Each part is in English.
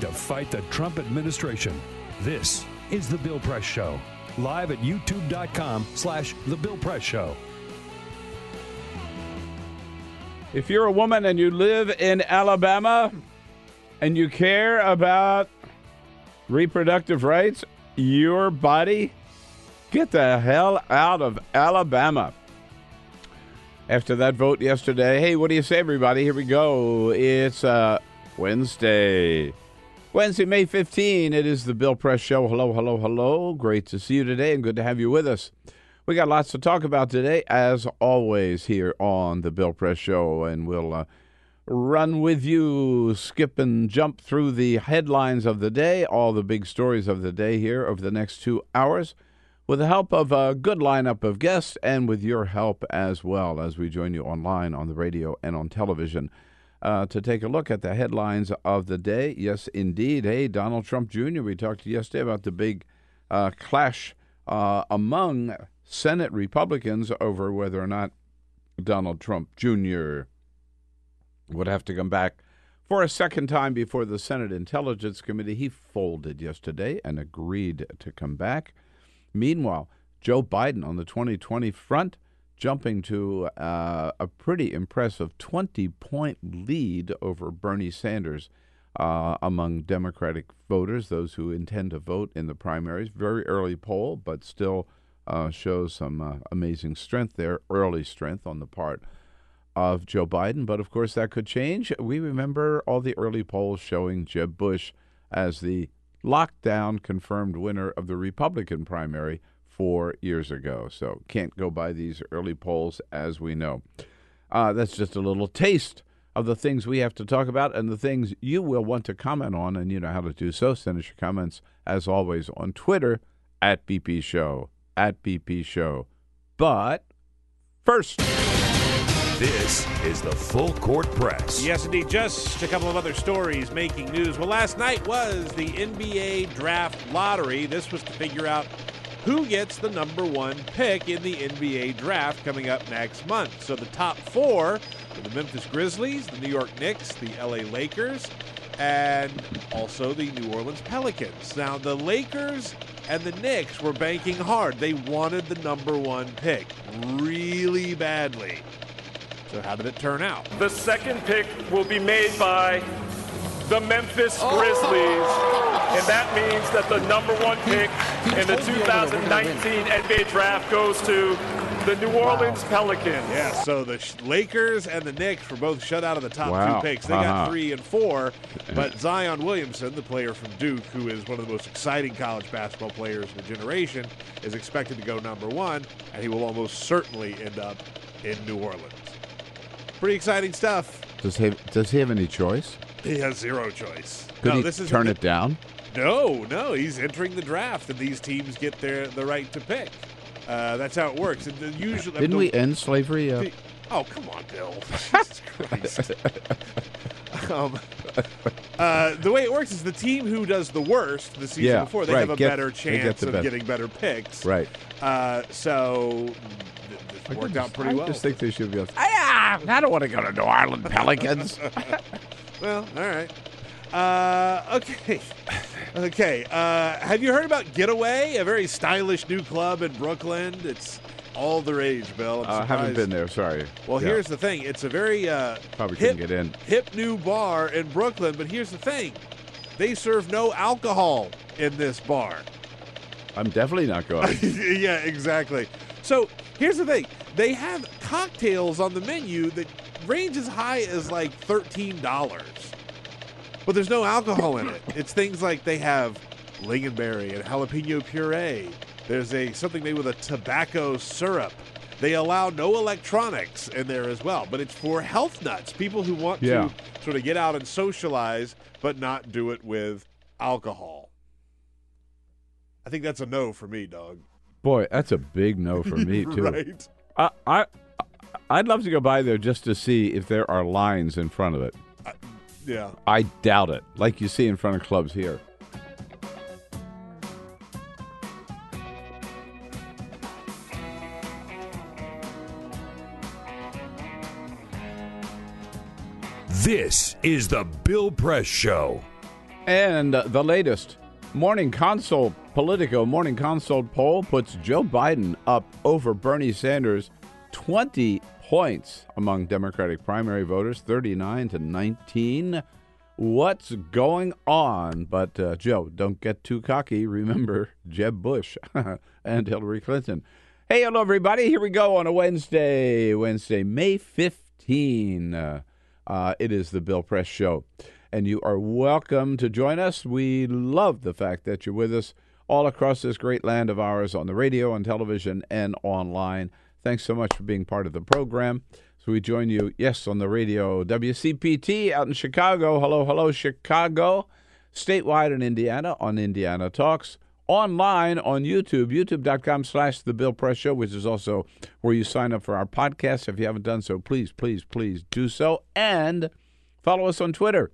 to fight the Trump administration. This is The Bill Press Show, live at youtube.com slash The Bill Press Show. If you're a woman and you live in Alabama and you care about reproductive rights, your body, get the hell out of Alabama. After that vote yesterday, hey, what do you say, everybody? Here we go. It's uh, Wednesday. Wednesday, May 15. It is the Bill Press Show. Hello, hello, hello. Great to see you today and good to have you with us. We got lots to talk about today, as always, here on the Bill Press Show, and we'll uh, run with you, skip and jump through the headlines of the day, all the big stories of the day here over the next two hours, with the help of a good lineup of guests and with your help as well as we join you online on the radio and on television. Uh, to take a look at the headlines of the day. Yes, indeed. Hey, Donald Trump Jr., we talked yesterday about the big uh, clash uh, among Senate Republicans over whether or not Donald Trump Jr. would have to come back for a second time before the Senate Intelligence Committee. He folded yesterday and agreed to come back. Meanwhile, Joe Biden on the 2020 front jumping to uh, a pretty impressive 20 point lead over Bernie Sanders uh, among Democratic voters, those who intend to vote in the primaries. Very early poll, but still uh, shows some uh, amazing strength there, early strength on the part of Joe Biden. But of course, that could change. We remember all the early polls showing Jeb Bush as the lockdown confirmed winner of the Republican primary four years ago. So can't go by these early polls as we know. Uh, that's just a little taste of the things we have to talk about and the things you will want to comment on, and you know how to do so. Send us your comments, as always, on Twitter at BP Show, at BP Show. But first. This is the Full Court Press. Yes, indeed. Just a couple of other stories making news. Well, last night was the NBA Draft Lottery. This was to figure out who gets the number one pick in the NBA draft coming up next month. So the top four the Memphis Grizzlies, the New York Knicks, the LA Lakers, and also the New Orleans Pelicans. Now, the Lakers and the Knicks were banking hard. They wanted the number one pick really badly. So, how did it turn out? The second pick will be made by the Memphis Grizzlies. And that means that the number one pick in the 2019 NBA draft goes to the New Orleans Pelicans. Yeah, so the Lakers and the Knicks were both shut out of the top Wow. two picks. They Uh-huh. got three and four, but Zion Williamson, the player from Duke, who is one of the most exciting college basketball players of the generation, is expected to go number one, and he will almost certainly end up in New Orleans. Pretty exciting stuff. Does he, does he have any choice? He has zero choice. Could no, he this is turn it down? No, no, he's entering the draft, and these teams get their the right to pick. Uh, that's how it works. And usually, Didn't we end slavery? Uh, oh, come on, Bill. Jesus Christ. um, uh, the way it works is the team who does the worst the season Yeah, before they right, have a get- better they get chance of bet- getting better picks. Right. Uh, so th- worked out pretty I well. I just think they should be. Ah, I don't want to go to New Orleans Pelicans. Well, all right. Uh, okay. Okay. Uh, have you heard about Getaway, a very stylish new club in Brooklyn? It's all the rage, Bill. I'm I haven't been there. Sorry. Well, Yeah. here's the thing. It's a very uh, Probably hip, couldn't get in. hip new bar in Brooklyn, but here's the thing. They serve no alcohol in this bar. I'm definitely not going. yeah, exactly. So here's the thing. They have cocktails on the menu that range as high as like thirteen dollars. But there's no alcohol in it. It's things like they have lingonberry and jalapeno puree. There's a something made with a tobacco syrup. They allow no electronics in there as well, but it's for health nuts, people who want Yeah. to sort of get out and socialize, but not do it with alcohol. I think that's a no for me, dog. Boy, that's a big no for me too. Right. I, I, I'd love to go by there just to see if there are lines in front of it. Yeah. I doubt it, like you see in front of clubs here. This is the Bill Press Show. And uh, the latest Morning Consult Politico Morning Consult poll puts Joe Biden up over Bernie Sanders 20 points among Democratic primary voters, 39 to 19. What's going on? But uh, Joe, don't get too cocky. Remember Jeb Bush and Hillary Clinton. Hey, hello, everybody. Here we go on a Wednesday, Wednesday, May 15. Uh, uh, it is the Bill Press Show, and you are welcome to join us. We love the fact that you're with us all across this great land of ours on the radio, on television, and online. Thanks so much for being part of the program. So we join you, yes, on the radio, WCPT out in Chicago. Hello, hello, Chicago. Statewide in Indiana on Indiana Talks. Online on YouTube, youtube.com slash The Bill Press Show, which is also where you sign up for our podcast. If you haven't done so, please, please, please do so. And follow us on Twitter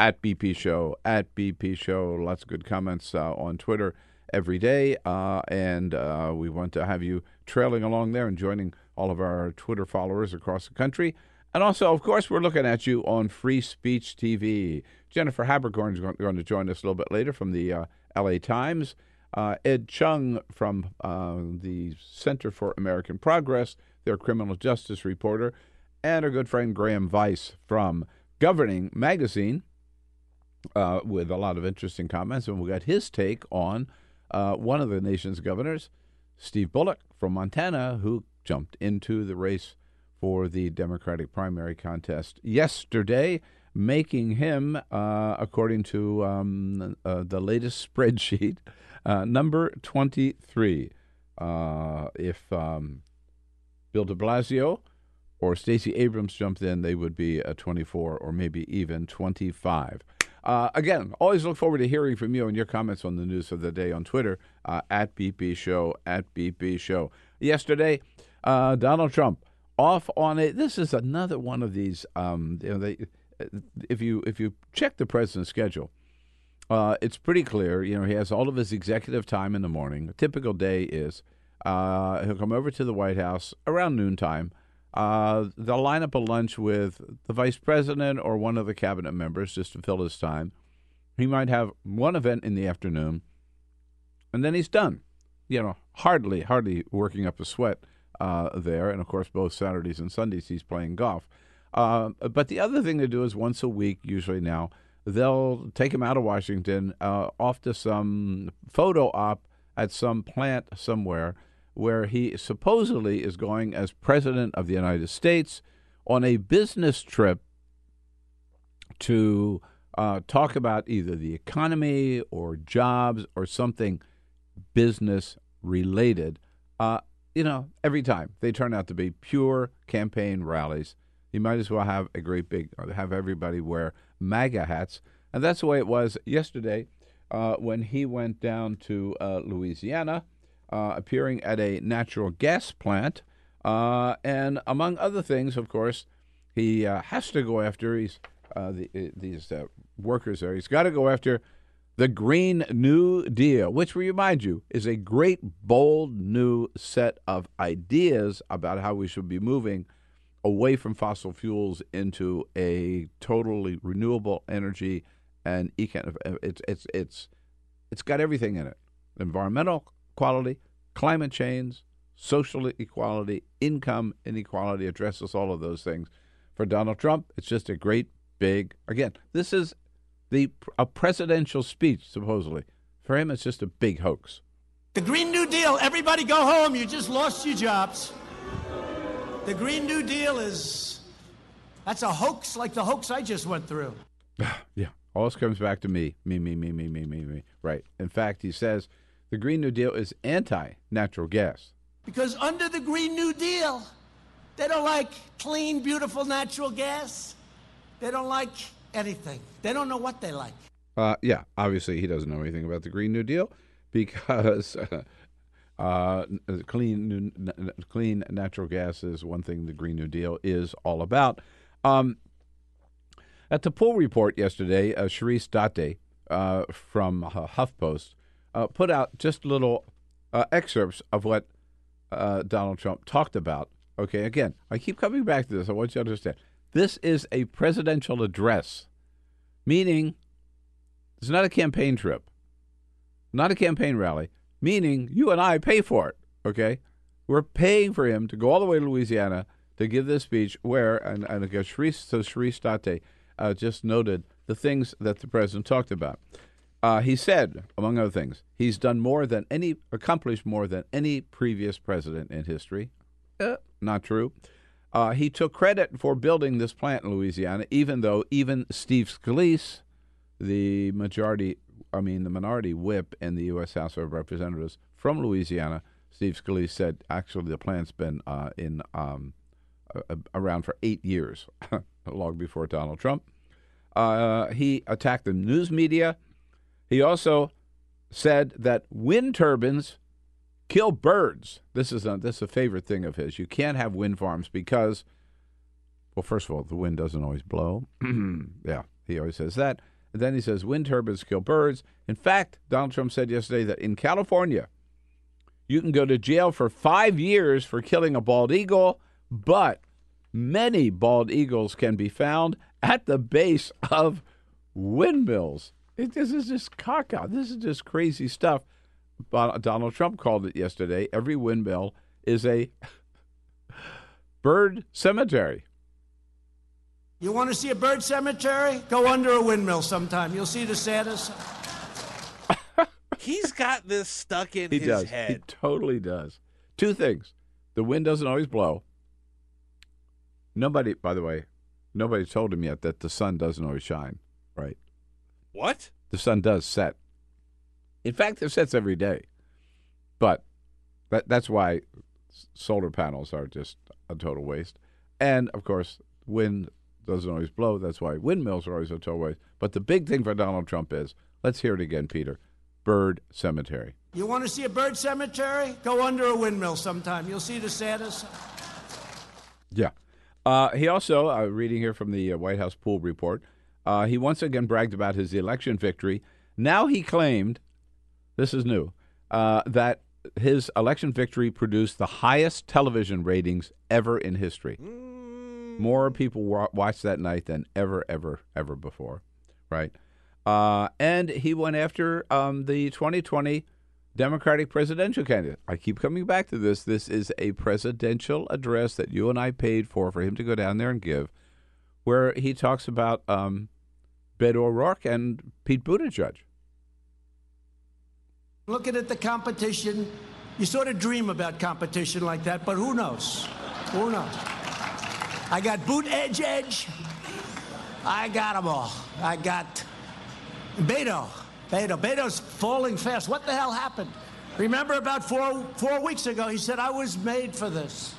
at BP Show, at BP Show. Lots of good comments uh, on Twitter every day. Uh, and uh, we want to have you trailing along there and joining all of our Twitter followers across the country. And also, of course, we're looking at you on Free Speech TV. Jennifer Haberkorn is going to join us a little bit later from the uh, LA Times. Uh, Ed Chung from uh, the Center for American Progress, their criminal justice reporter, and our good friend Graham Vyse from Governing Magazine uh, with a lot of interesting comments. And we got his take on uh, one of the nation's governors, Steve Bullock from Montana, who jumped into the race for the Democratic primary contest yesterday, making him, uh, according to um, uh, the latest spreadsheet, uh, number 23. Uh, if um, Bill de Blasio or Stacey Abrams jumped in, they would be a 24 or maybe even 25. Uh, again, always look forward to hearing from you and your comments on the news of the day on Twitter uh, at BP Show at BP Show. Yesterday, uh, Donald Trump off on it. This is another one of these. Um, you know, they, if you if you check the president's schedule, uh, it's pretty clear. You know, he has all of his executive time in the morning. A typical day is uh, he'll come over to the White House around noontime. Uh, they'll line up a lunch with the vice president or one of the cabinet members just to fill his time. He might have one event in the afternoon, and then he's done. You know, hardly, hardly working up a sweat uh, there. And of course, both Saturdays and Sundays he's playing golf. Uh, but the other thing they do is once a week, usually now, they'll take him out of Washington uh, off to some photo op at some plant somewhere where he supposedly is going as president of the United States on a business trip to uh, talk about either the economy or jobs or something business related. Uh, you know, every time they turn out to be pure campaign rallies. You might as well have a great big, have everybody wear MAGA hats. And that's the way it was yesterday uh, when he went down to uh, Louisiana, uh, appearing at a natural gas plant. Uh, and among other things, of course, he uh, has to go after, uh, the, uh, these uh, workers there. He's got to go after the Green New Deal, which, we remind you, is a great, bold new set of ideas about how we should be moving away from fossil fuels into a totally renewable energy and econ. It's it's it's it's got everything in it: environmental quality, climate change, social equality, income inequality. Addresses all of those things. For Donald Trump, it's just a great big. Again, this is the a presidential speech supposedly. For him, it's just a big hoax. The Green New Deal. Everybody go home. You just lost your jobs. The Green New Deal is that's a hoax like the hoax I just went through. yeah. All this comes back to me. Me, me, me, me, me, me, me. Right. In fact, he says the Green New Deal is anti natural gas. Because under the Green New Deal, they don't like clean, beautiful natural gas. They don't like anything. They don't know what they like. Uh, yeah, obviously he doesn't know anything about the Green New Deal because uh, uh, clean, clean natural gas is one thing the Green New Deal is all about. Um, at the poll report yesterday, uh, Sharice Date uh, from HuffPost uh, put out just little uh, excerpts of what uh, Donald Trump talked about. Okay, again, I keep coming back to this. I want you to understand. This is a presidential address, meaning it's not a campaign trip, not a campaign rally, meaning you and I pay for it. Okay, we're paying for him to go all the way to Louisiana to give this speech. Where and and again, Sharice, so Sharice Date uh, just noted the things that the president talked about. Uh, he said, among other things, he's done more than any, accomplished more than any previous president in history. Uh, not true. Uh, he took credit for building this plant in Louisiana, even though even Steve Scalise, the majority, I mean the minority whip in the U.S. House of Representatives from Louisiana, Steve Scalise said actually the plant's been uh, in um, around for eight years, long before Donald Trump. Uh, he attacked the news media. He also said that wind turbines kill birds. This is a, this is a favorite thing of his. You can't have wind farms because, well, first of all, the wind doesn't always blow. yeah, he always says that. And then he says wind turbines kill birds. In fact, Donald Trump said yesterday that in California, you can go to jail for five years for killing a bald eagle, but many bald eagles can be found at the base of windmills. It, this is just cock out. This is just crazy stuff. Donald Trump called it yesterday. Every windmill is a bird cemetery. You want to see a bird cemetery? Go under a windmill sometime. You'll see the saddest. He's got this stuck in he his does. head. He totally does. Two things: the wind doesn't always blow. Nobody, by the way, nobody told him yet that the sun doesn't always shine. Right? What? The sun does set. In fact, it sets every day. But that, that's why solar panels are just a total waste. And of course, wind doesn't always blow. That's why windmills are always a total waste. But the big thing for Donald Trump is let's hear it again, Peter bird cemetery. You want to see a bird cemetery? Go under a windmill sometime. You'll see the saddest. Yeah. Uh, he also, uh, reading here from the uh, White House pool report, uh, he once again bragged about his election victory. Now he claimed this is new, uh, that his election victory produced the highest television ratings ever in history. More people wa- watched that night than ever, ever, ever before, right? Uh, and he went after um, the 2020 Democratic presidential candidate. I keep coming back to this. This is a presidential address that you and I paid for for him to go down there and give, where he talks about um, Beto O'Rourke and Pete Buttigieg. Looking at the competition, you sort of dream about competition like that, but who knows? Who knows? I got boot edge edge. I got them all. I got Beto. Beto. Beto's falling fast. What the hell happened? Remember about four four weeks ago, he said, I was made for this.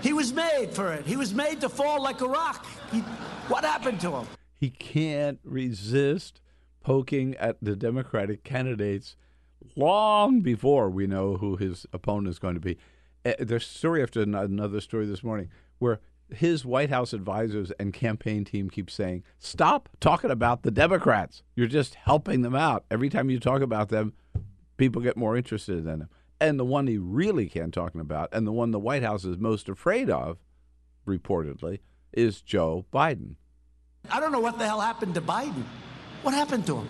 He was made for it. He was made to fall like a rock. He, what happened to him? He can't resist poking at the Democratic candidates long before we know who his opponent is going to be. Uh, there's story after another story this morning where his White House advisors and campaign team keep saying, "Stop talking about the Democrats. You're just helping them out. Every time you talk about them, people get more interested in them." And the one he really can't talk about, and the one the White House is most afraid of, reportedly, is Joe Biden. I don't know what the hell happened to Biden. What happened to him?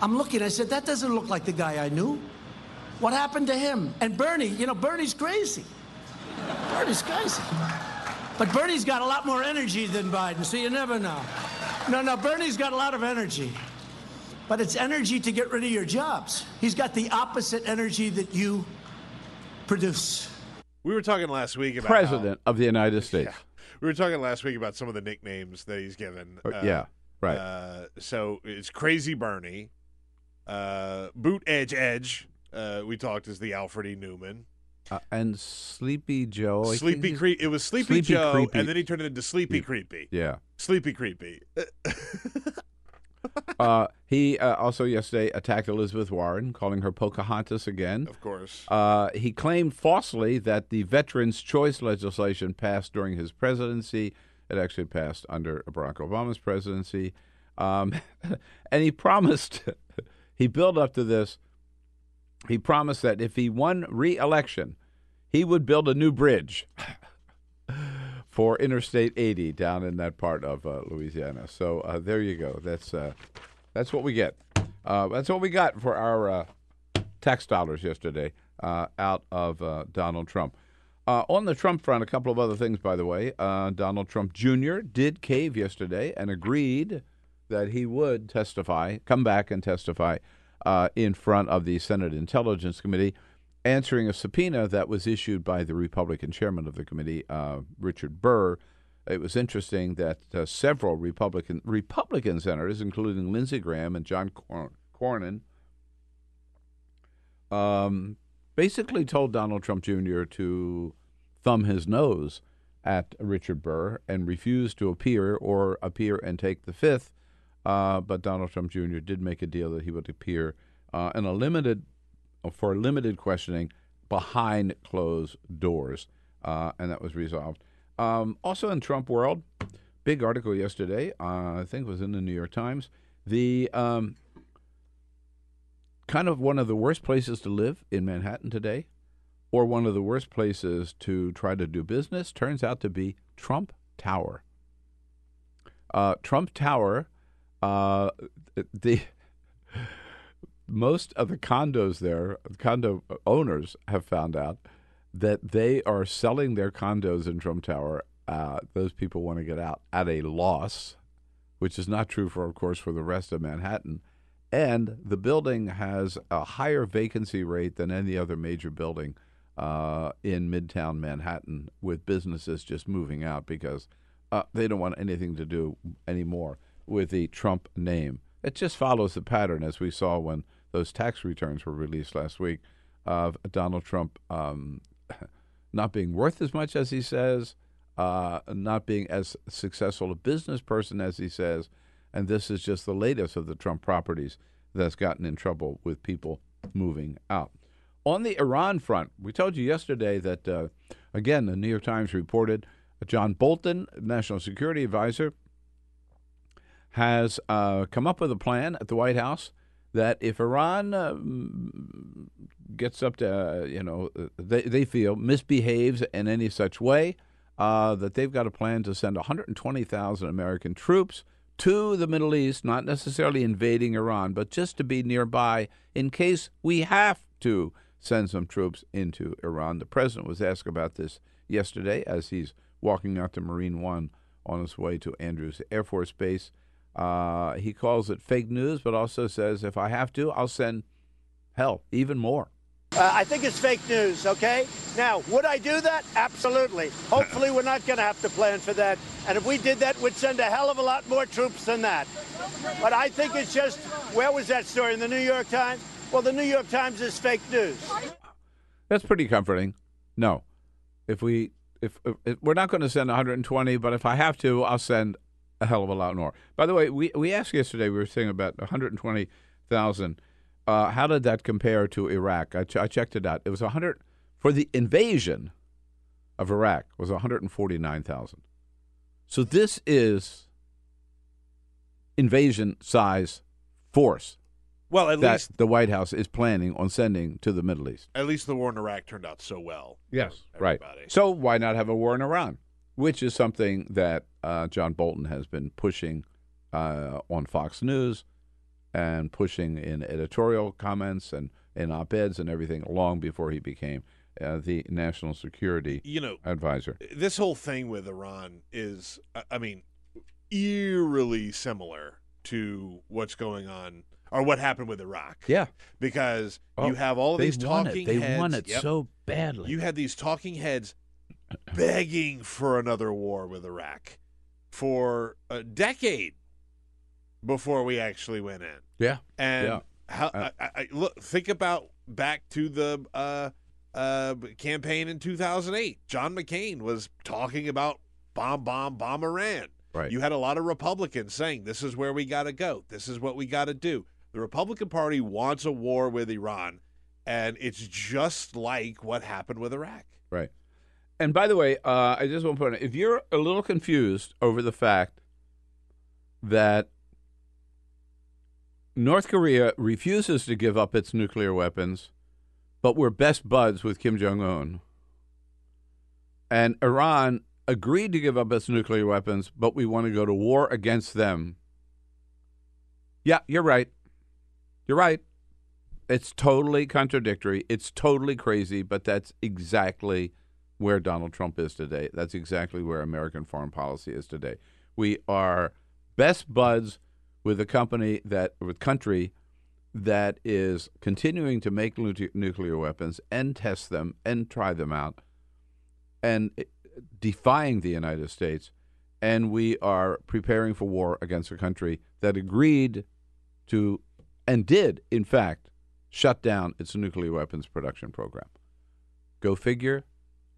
I'm looking, I said, that doesn't look like the guy I knew. What happened to him? And Bernie, you know, Bernie's crazy. Bernie's crazy. But Bernie's got a lot more energy than Biden, so you never know. No, no, Bernie's got a lot of energy. But it's energy to get rid of your jobs. He's got the opposite energy that you produce. We were talking last week about President of the United States. We were talking last week about some of the nicknames that he's given. Uh, yeah, right. Uh, so it's Crazy Bernie, uh, Boot Edge Edge. Uh, we talked as the Alfred E. Neuman. Uh, and Sleepy Joe. I Sleepy he's- Creepy. It was Sleepy, Sleepy Joe, Creepy. and then he turned it into Sleepy Creepy. Yeah. Sleepy Creepy. Uh, he uh, also yesterday attacked Elizabeth Warren, calling her Pocahontas again. Of course. Uh, he claimed falsely that the Veterans' Choice legislation passed during his presidency. It actually passed under Barack Obama's presidency. Um, and he promised, he built up to this, he promised that if he won re election, he would build a new bridge for Interstate 80 down in that part of uh, Louisiana. So uh, there you go. That's, uh, that's what we get. Uh, that's what we got for our uh, tax dollars yesterday uh, out of Donald Trump. On the Trump front, a couple of other things, by the way. Donald Trump Jr. did cave yesterday and agreed that he would testify, come back and testify in front of the Senate Intelligence Committee, answering a subpoena that was issued by the Republican chairman of the committee, uh, Richard Burr. It was interesting that uh, several Republican Republican senators, including Lindsey Graham and John Cor- Cornyn, um, basically told Donald Trump Jr. to thumb his nose at Richard Burr and refuse to appear or appear and take the fifth. Uh, but Donald Trump Jr. did make a deal that he would appear uh, in a limited for limited questioning behind closed doors, uh, and that was resolved. Um, also in Trump world, big article yesterday. Uh, I think it was in the New York Times. The um, kind of one of the worst places to live in Manhattan today, or one of the worst places to try to do business, turns out to be Trump Tower. Uh, Trump Tower, uh, the most of the condos there, condo owners have found out that they are selling their condos in Trump Tower. Uh, those people want to get out at a loss, which is not true for, of course, for the rest of Manhattan. And the building has a higher vacancy rate than any other major building uh, in Midtown Manhattan, with businesses just moving out because uh, they don't want anything to do anymore with the Trump name. It just follows the pattern, as we saw when those tax returns were released last week, of Donald Trump um, not being worth as much as he says, uh, not being as successful a business person as he says, and this is just the latest of the Trump properties that's gotten in trouble with people moving out. On the Iran front, we told you yesterday that, uh, again, the New York Times reported John Bolton, National Security Advisor, has uh, come up with a plan at the White House that if Iran uh, gets up to, uh, you know, they, they feel misbehaves in any such way, uh, that they've got a plan to send 120,000 American troops to the Middle East, not necessarily invading Iran, but just to be nearby in case we have to send some troops into Iran. The president was asked about this yesterday as he's walking out to Marine One on his way to Andrews Air Force Base. Uh, he calls it fake news, but also says, if I have to, I'll send hell, even more. Uh, I think it's fake news, okay? Now, would I do that? Absolutely. Hopefully, we're not going to have to plan for that. And if we did that, we'd send a hell of a lot more troops than that. But I think it's just, where was that story? In the New York Times? Well, the New York Times is fake news. That's pretty comforting. No, if we if, if, if we're not going to send 120, but if I have to, I'll send a hell of a lot more. By the way, we we asked yesterday. We were saying about 120,000. Uh, how did that compare to Iraq? I, ch- I checked it out. It was 100 for the invasion of Iraq was 149,000. So this is invasion size force Well, at that least the White House is planning on sending to the Middle East. at least the war in Iraq turned out so well. Yes, right. So why not have a war in Iran, which is something that uh, John Bolton has been pushing uh, on Fox News and pushing in editorial comments and in op-eds and everything long before he became uh, the national security You know, advisor. this whole thing with Iran is, I- mean, eerily similar to what's going on or what happened with Iraq. Yeah, because Oh, you have all these talking. They heads. won it Yep. so badly. You had these talking heads begging for another war with Iraq for a decade before we actually went in. yeah, And Yeah. how Uh, I, I, look, think about back to the uh, uh, campaign in 2008. John McCain was talking about bomb, bomb, bomb Iran. Right. You had a lot of Republicans saying, "This is where we got to go. This is what we got to do." The Republican Party wants a war with Iran, and it's just like what happened with Iraq. Right. And by the way, uh, I just want to point out if you're a little confused over the fact that North Korea refuses to give up its nuclear weapons, but we're best buds with Kim Jong un, and Iran agreed to give up its nuclear weapons, but we want to go to war against them. Yeah, you're right. You're right. It's totally contradictory. It's totally crazy, but that's exactly where Donald Trump is today. That's exactly where American foreign policy is today. We are best buds with a company that with country that is continuing to make nuclear weapons and test them and try them out and defying the United States and we are preparing for war against a country that agreed to and did in fact shut down its nuclear weapons production program. Go figure.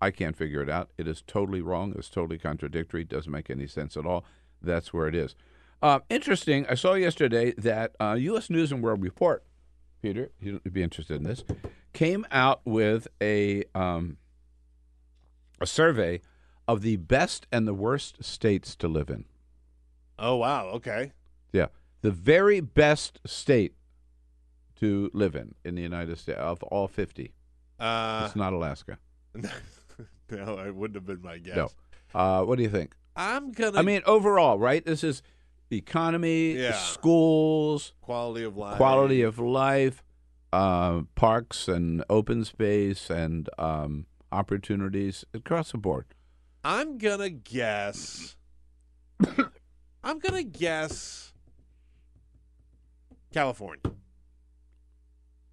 I can't figure it out. It is totally wrong. It's totally contradictory. It doesn't make any sense at all. That's where it is. Uh, interesting. I saw yesterday that uh, U.S. News and World Report, Peter, you'd be interested in this, came out with a um, a survey of the best and the worst states to live in. Oh wow, okay. Yeah, the very best state to live in in the United States of all fifty. Uh, it's not Alaska. no, it wouldn't have been my guess. No. Uh, what do you think? I'm gonna. I mean, overall, right? This is the economy, Yeah. schools, quality of life. quality of life, uh, parks and open space, and um, opportunities across the board. I'm gonna guess. I'm gonna guess. California.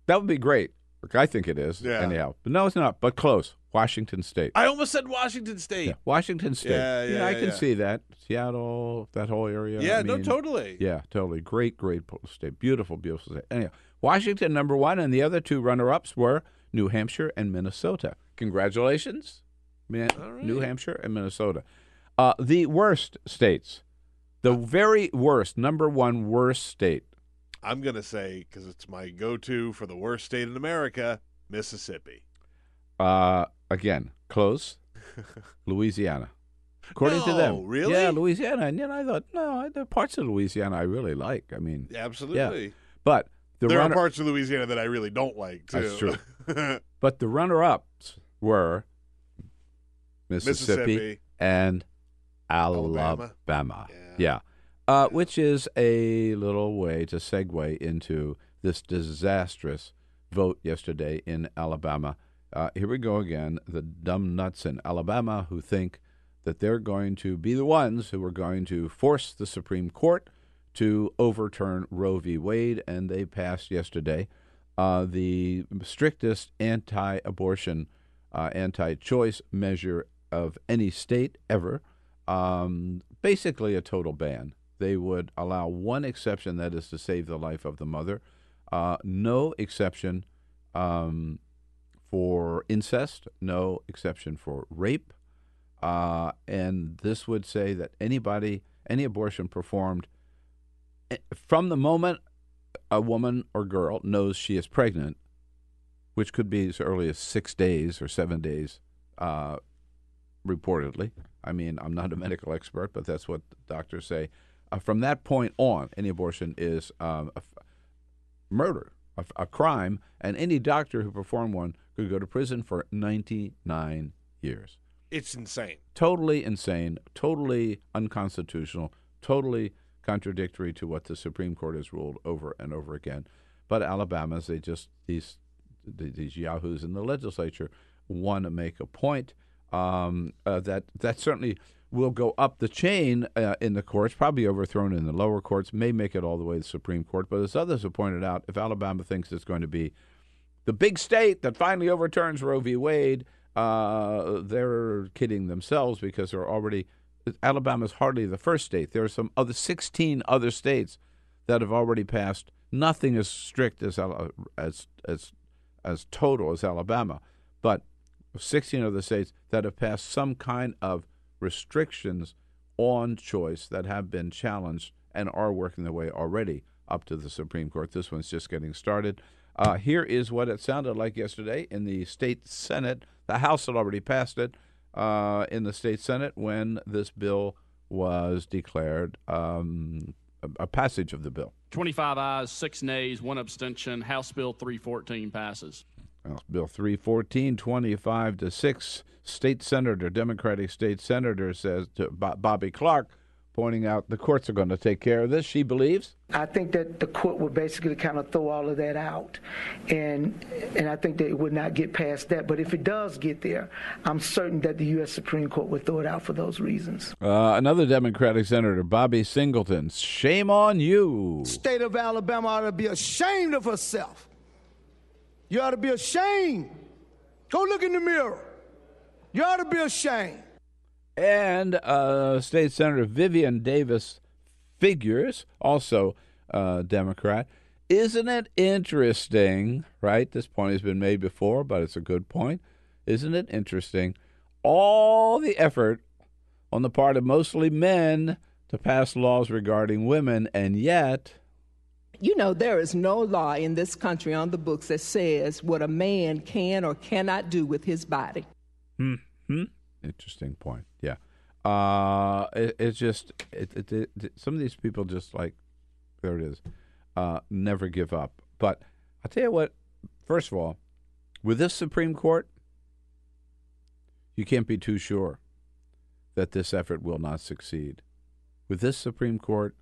That would be great. I think it is. Yeah. Anyhow, but no, it's not. But close. Washington State. I almost said Washington State. Yeah, Washington State. Yeah, yeah, I can yeah. see that. Seattle, that whole area. Yeah, I no, totally. Yeah, totally. Great, great state. Beautiful, beautiful state. Anyhow, Washington number one, and the other two runner-ups were New Hampshire and Minnesota. Congratulations, Man- right. New Hampshire and Minnesota. Uh, the worst states, the very worst, number one worst state. I'm gonna say because it's my go-to for the worst state in America, Mississippi. Uh, again, close. Louisiana. According to them, really? Yeah, Louisiana. And then I thought, no, there are parts of Louisiana I really like. I mean, Absolutely. Yeah. but the there runner, are parts of Louisiana that I really don't like too. That's true. but the runner-ups were Mississippi, Mississippi. and Alabama. Alabama. Yeah. Yeah. Uh, which is a little way to segue into this disastrous vote yesterday in Alabama. Uh, here we go again. The dumb nuts in Alabama who think that they're going to be the ones who are going to force the Supreme Court to overturn Roe v. Wade, and they passed yesterday uh, the strictest anti-abortion, uh, anti-choice measure of any state ever. Um, basically, a total ban. They would allow one exception, that is to save the life of the mother. Uh, no exception um, for incest. No exception for rape. Uh, and this would say that anybody, any abortion performed eh, from the moment a woman or girl knows she is pregnant, which could be as early as six days or seven days, uh, reportedly. I mean, I'm not a medical expert, but that's what doctors say. Uh, from that point on, any abortion is um, a f- murder, a, a crime, and any doctor who performed one could go to prison for 99 years. It's insane. Totally insane, totally unconstitutional, totally contradictory to what the Supreme Court has ruled over and over again. But Alabama's, they just these these yahoos in the legislature want to make a point um, uh, that that certainly will go up the chain uh, in the courts, probably overthrown in the lower courts, may make it all the way to the Supreme Court. But as others have pointed out, if Alabama thinks it's going to be the big state that finally overturns Roe v. Wade, uh, they're kidding themselves because they're already. Alabama's hardly the first state. There are some other 16 other states that have already passed nothing as strict as as as as total as Alabama, but 16 other states that have passed some kind of restrictions on choice that have been challenged and are working their way already up to the Supreme Court. This one's just getting started. Uh, here is what it sounded like yesterday in the state Senate. The House had already passed it uh, in the state Senate when this bill was declared um, a, passage of the bill. 25 ayes, 6 nays, 1 abstention. House Bill 314 passes. House Bill 314, 25 to 6. State Senator, Democratic State Senator, says to Bobby Clark, pointing out the courts are going to take care of this, she believes. I think that the court would basically kind of throw all of that out. And and I think that it would not get past that. But if it does get there, I'm certain that the U.S. Supreme Court would throw it out for those reasons. Uh, another Democratic Senator, Bobby Singleton, shame on you. State of Alabama ought to be ashamed of herself. You ought to be ashamed. Go look in the mirror. You ought to be ashamed. And uh, State Senator Vivian Davis Figures, also uh, Democrat. Isn't it interesting, right? This point has been made before, but it's a good point. Isn't it interesting? All the effort on the part of mostly men to pass laws regarding women, and yet. You know, there is no law in this country on the books that says what a man can or cannot do with his body. Hmm. Interesting point. Yeah. Uh, it, it's just it, it, some of these people just like there it is, uh, never give up. But I'll tell you what. First of all, with this Supreme Court, you can't be too sure that this effort will not succeed. With this Supreme Court,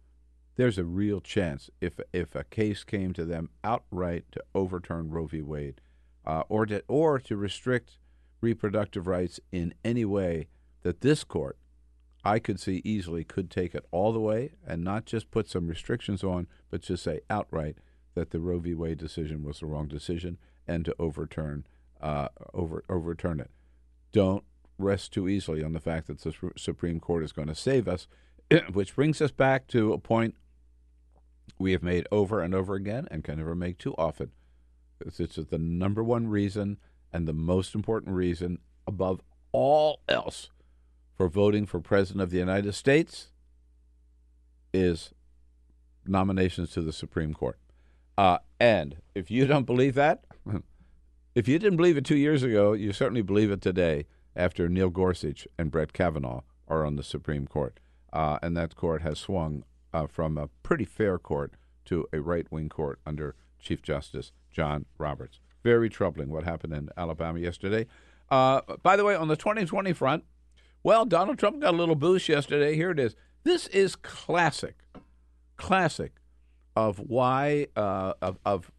there's a real chance if if a case came to them outright to overturn Roe v. Wade, uh, or to or to restrict reproductive rights in any way that this court I could see easily could take it all the way and not just put some restrictions on, but just say outright that the Roe v. Wade decision was the wrong decision and to overturn uh, over overturn it. Don't rest too easily on the fact that the Supreme Court is going to save us, which brings us back to a point we have made over and over again and can never make too often. It's, it's the number one reason and the most important reason above all else for voting for President of the United States is nominations to the Supreme Court. Uh, and if you don't believe that, if you didn't believe it two years ago, you certainly believe it today after Neil Gorsuch and Brett Kavanaugh are on the Supreme Court. Uh, and that court has swung uh, from a pretty fair court to a right wing court under Chief Justice John Roberts. Very troubling what happened in Alabama yesterday. Uh, by the way, on the 2020 front, well, Donald Trump got a little boost yesterday. Here it is. This is classic, classic of why uh, of, of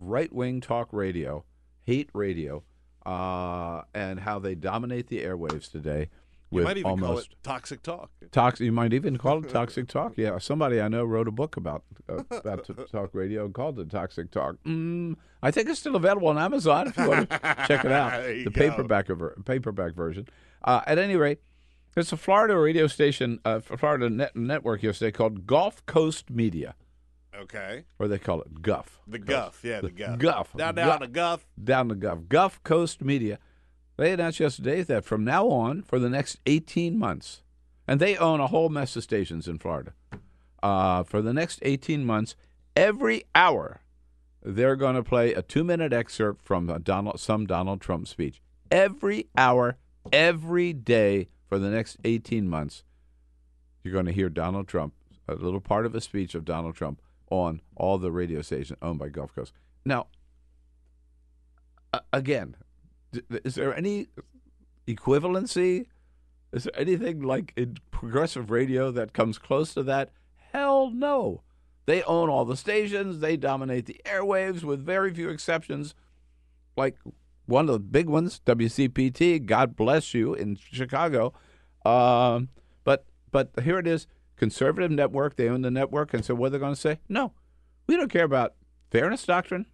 right wing talk radio, hate radio, uh, and how they dominate the airwaves today. You with might even almost call it toxic talk. Toxic. You might even call it toxic talk. Yeah, somebody I know wrote a book about uh, about talk radio and called it toxic talk. Mm, I think it's still available on Amazon if you want to check it out. The paperback ver- paperback version. Uh, at any rate, there's a Florida radio station, uh, Florida net- network yesterday called Gulf Coast Media, Okay. or they call it Guff. The guff, yeah, the guff. Guff. Down, down Guff. the guff. Down the Guff. Gulf Coast Media. They announced yesterday that from now on, for the next 18 months, and they own a whole mess of stations in Florida. Uh, for the next 18 months, every hour, they're going to play a two-minute excerpt from Donald, some Donald Trump speech. Every hour, every day for the next 18 months, you're going to hear Donald Trump, a little part of a speech of Donald Trump on all the radio stations owned by Gulf Coast. Now, again, is there any equivalency? Is there anything like in progressive radio that comes close to that? Hell no. They own all the stations, they dominate the airwaves with very few exceptions. Like one of the big ones, WCPT, God bless you in Chicago. Um, but but here it is, conservative network. They own the network, and so what are they're going to say? No, we don't care about fairness doctrine.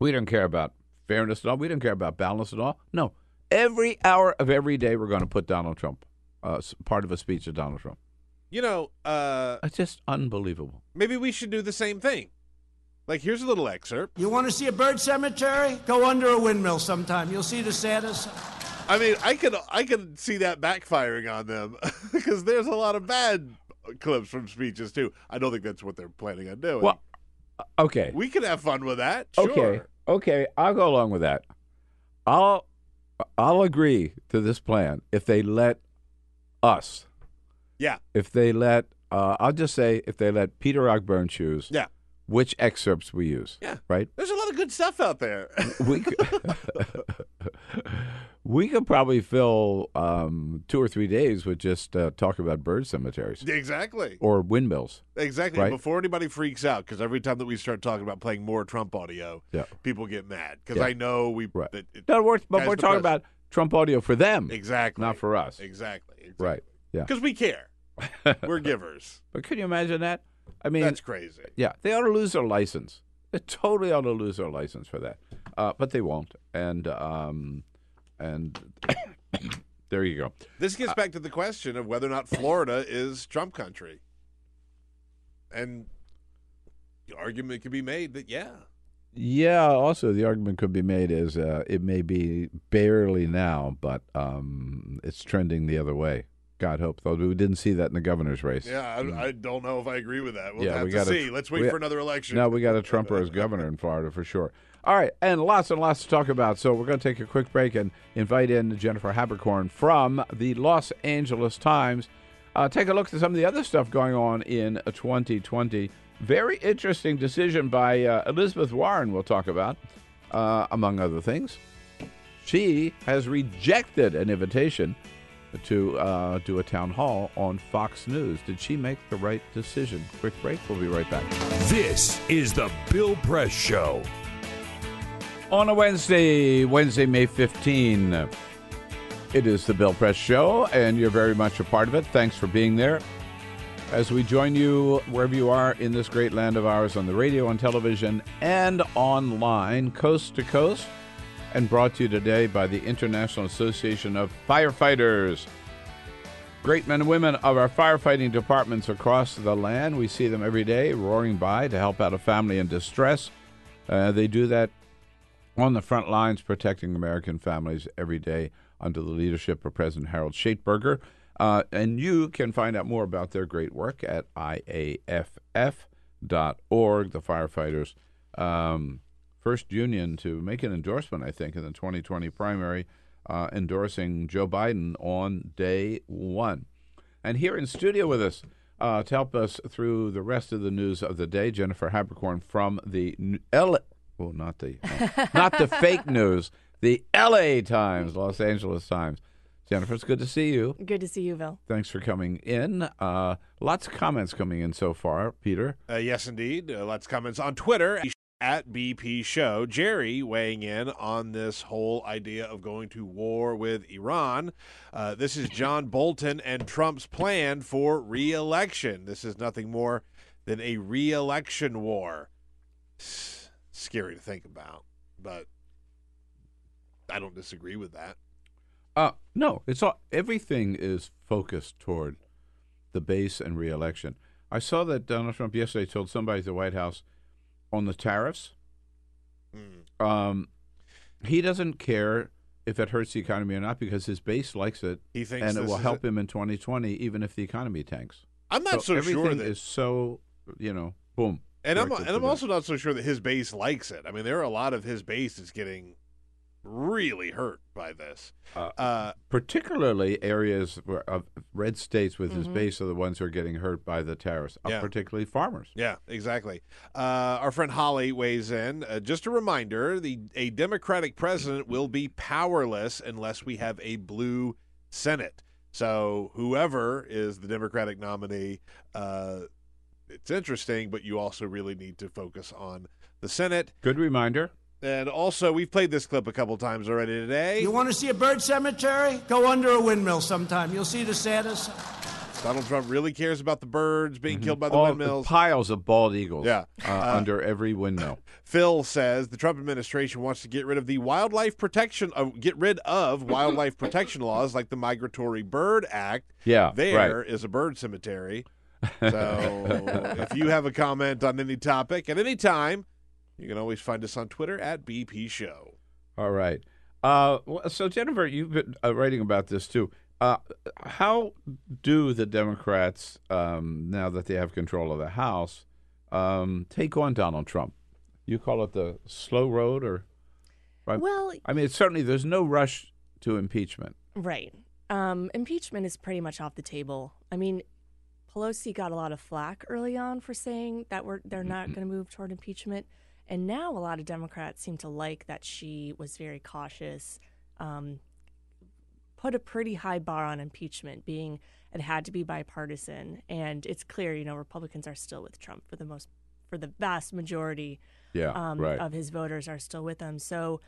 We don't care about fairness at all. We don't care about balance at all. No, every hour of every day, we're going to put Donald Trump, uh, part of a speech of Donald Trump. You know, uh, It's just unbelievable. maybe we should do the same thing. Like, here's a little excerpt. You want to see a bird cemetery? Go under a windmill sometime. You'll see the saddest. I mean, I could I could see that backfiring on them because there's a lot of bad clips from speeches too. I don't think that's what they're planning on doing. Well, uh, okay. we can have fun with that. Sure. Okay, okay, I'll go along with that. I'll I'll agree to this plan if they let us, Yeah. if they let, uh, I'll just say if they let Peter Ogburn choose Yeah. which excerpts we use. Yeah. Right. There's a lot of good stuff out there. We could, we could probably fill um, two or three days with just uh, talk about bird cemeteries exactly. or windmills. Exactly. Right. Before anybody freaks out, because every time that we start talking about playing more Trump audio, Yeah. people get mad. Because Yeah. I know we. Right. That it, No, we're, but we're talking about Trump audio for them, exactly not for us. Exactly. exactly. Right. Yeah. Because we care. We're givers. But can you imagine that? I mean, That's crazy. Yeah, they ought to lose their license. They totally ought to lose their license for that, uh, but they won't. And um, and there you go. This gets back to the question of whether or not Florida is Trump country. And the argument could be made that, yeah. Yeah. Also, the argument could be made is uh, it may be barely now, but um, it's trending the other way. God help, though we didn't see that in the governor's race. Yeah, I, I don't know if I agree with that. We'll Yeah, have we to gotta- see. Let's wait we- for another election. No, we got a Trumper as governor in Florida for sure. All right, and lots and lots to talk about. So we're going to take a quick break and invite in Jennifer Haberkorn from the Los Angeles Times. Uh, take a look at some of the other stuff going on in 2020. Very interesting decision by uh, Elizabeth Warren. We'll talk about, uh, among other things. She has rejected an invitation to uh, do a town hall on Fox News. Did she make the right decision? Quick break. We'll be right back. This is the Bill Press Show. On a Wednesday, Wednesday, May 15, it is the Bill Press Show, and you're very much a part of it. Thanks for being there. As we join you wherever you are in this great land of ours on the radio, on television, and online, coast to coast, and brought to you today by the International Association of Firefighters. Great men and women of our firefighting departments across the land. We see them every day roaring by to help out a family in distress. Uh, they do that on the front lines protecting American families every day under the leadership of President Harold Schaitberger. Uh, and you can find out more about their great work at IAFF.org. The firefighters, um, first union to make an endorsement, I think, in the 2020 primary, uh, endorsing Joe Biden on day one. And here in studio with us uh, to help us through the rest of the news of the day, Jennifer Haberkorn from the L. Well, not the uh, not the fake news, the L.A. Times, Los Angeles Times. Jennifer, it's good to see you. Good to see you, Bill. Thanks for coming in. Uh, lots of comments coming in so far, Peter. Uh, yes, indeed. Uh, lots of comments on Twitter at BP Show. Jerry weighing in on this whole idea of going to war with Iran. Uh, this is John Bolton and Trump's plan for reelection. This is nothing more than a reelection war. Scary to think about, but I don't disagree with that. Uh, no, it's all everything is focused toward the base and reelection. I saw that Donald Trump yesterday told somebody at the White House on the tariffs. Um, he doesn't care if it hurts the economy or not because his base likes it, He thinks and it will help him in 2020, even if the economy tanks. I'm not so, everything sure that is so you know, boom. And I'm and I'm them. also not so sure that his base likes it. I mean, there are a lot of his base that's getting really hurt by this. Uh, particularly areas where, of red states with his Mhm. base are the ones who are getting hurt by the tariffs, uh, Yeah. particularly farmers. Yeah, exactly. Uh, our friend Holly weighs in. Uh, just a reminder: the a Democratic president will be powerless unless we have a blue Senate. So whoever is the Democratic nominee, uh, it's interesting, but you also really need to focus on the Senate. Good reminder. And also, we've played this clip a couple times already today. You want to see a bird cemetery? Go under a windmill sometime. You'll see the saddest. Donald Trump really cares about the birds being killed by the All windmills. piles of bald eagles. Yeah. uh, Uh, under every windmill. Phil says the Trump administration wants to get rid of the wildlife protection, uh, get rid of wildlife protection laws like the Migratory Bird Act. Yeah, there right. is a bird cemetery. So if you have a comment on any topic at any time, you can always find us on Twitter at BP Show. All right. Uh, so Jennifer, you've been uh, writing about this too. Uh, how do the Democrats, um, now that they have control of the House, um, take on Donald Trump? You call it the slow road, or right? Well- I mean, it's certainly there's no rush to impeachment. Right. Um, impeachment is pretty much off the table. I mean, Pelosi got a lot of flack early on for saying that we're they're not going to move toward impeachment, and now a lot of Democrats seem to like that she was very cautious, um, put a pretty high bar on impeachment, being it had to be bipartisan, and it's clear, you know, Republicans are still with Trump for the most for the vast majority Yeah, um, right. of his voters are still with him. So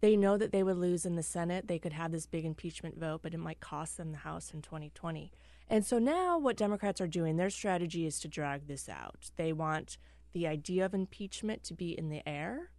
they know that they would lose in the Senate. They could have this big impeachment vote, but it might cost them the House in 2020. And so now what Democrats are doing, their strategy is to drag this out. They want the idea of impeachment to be in the air,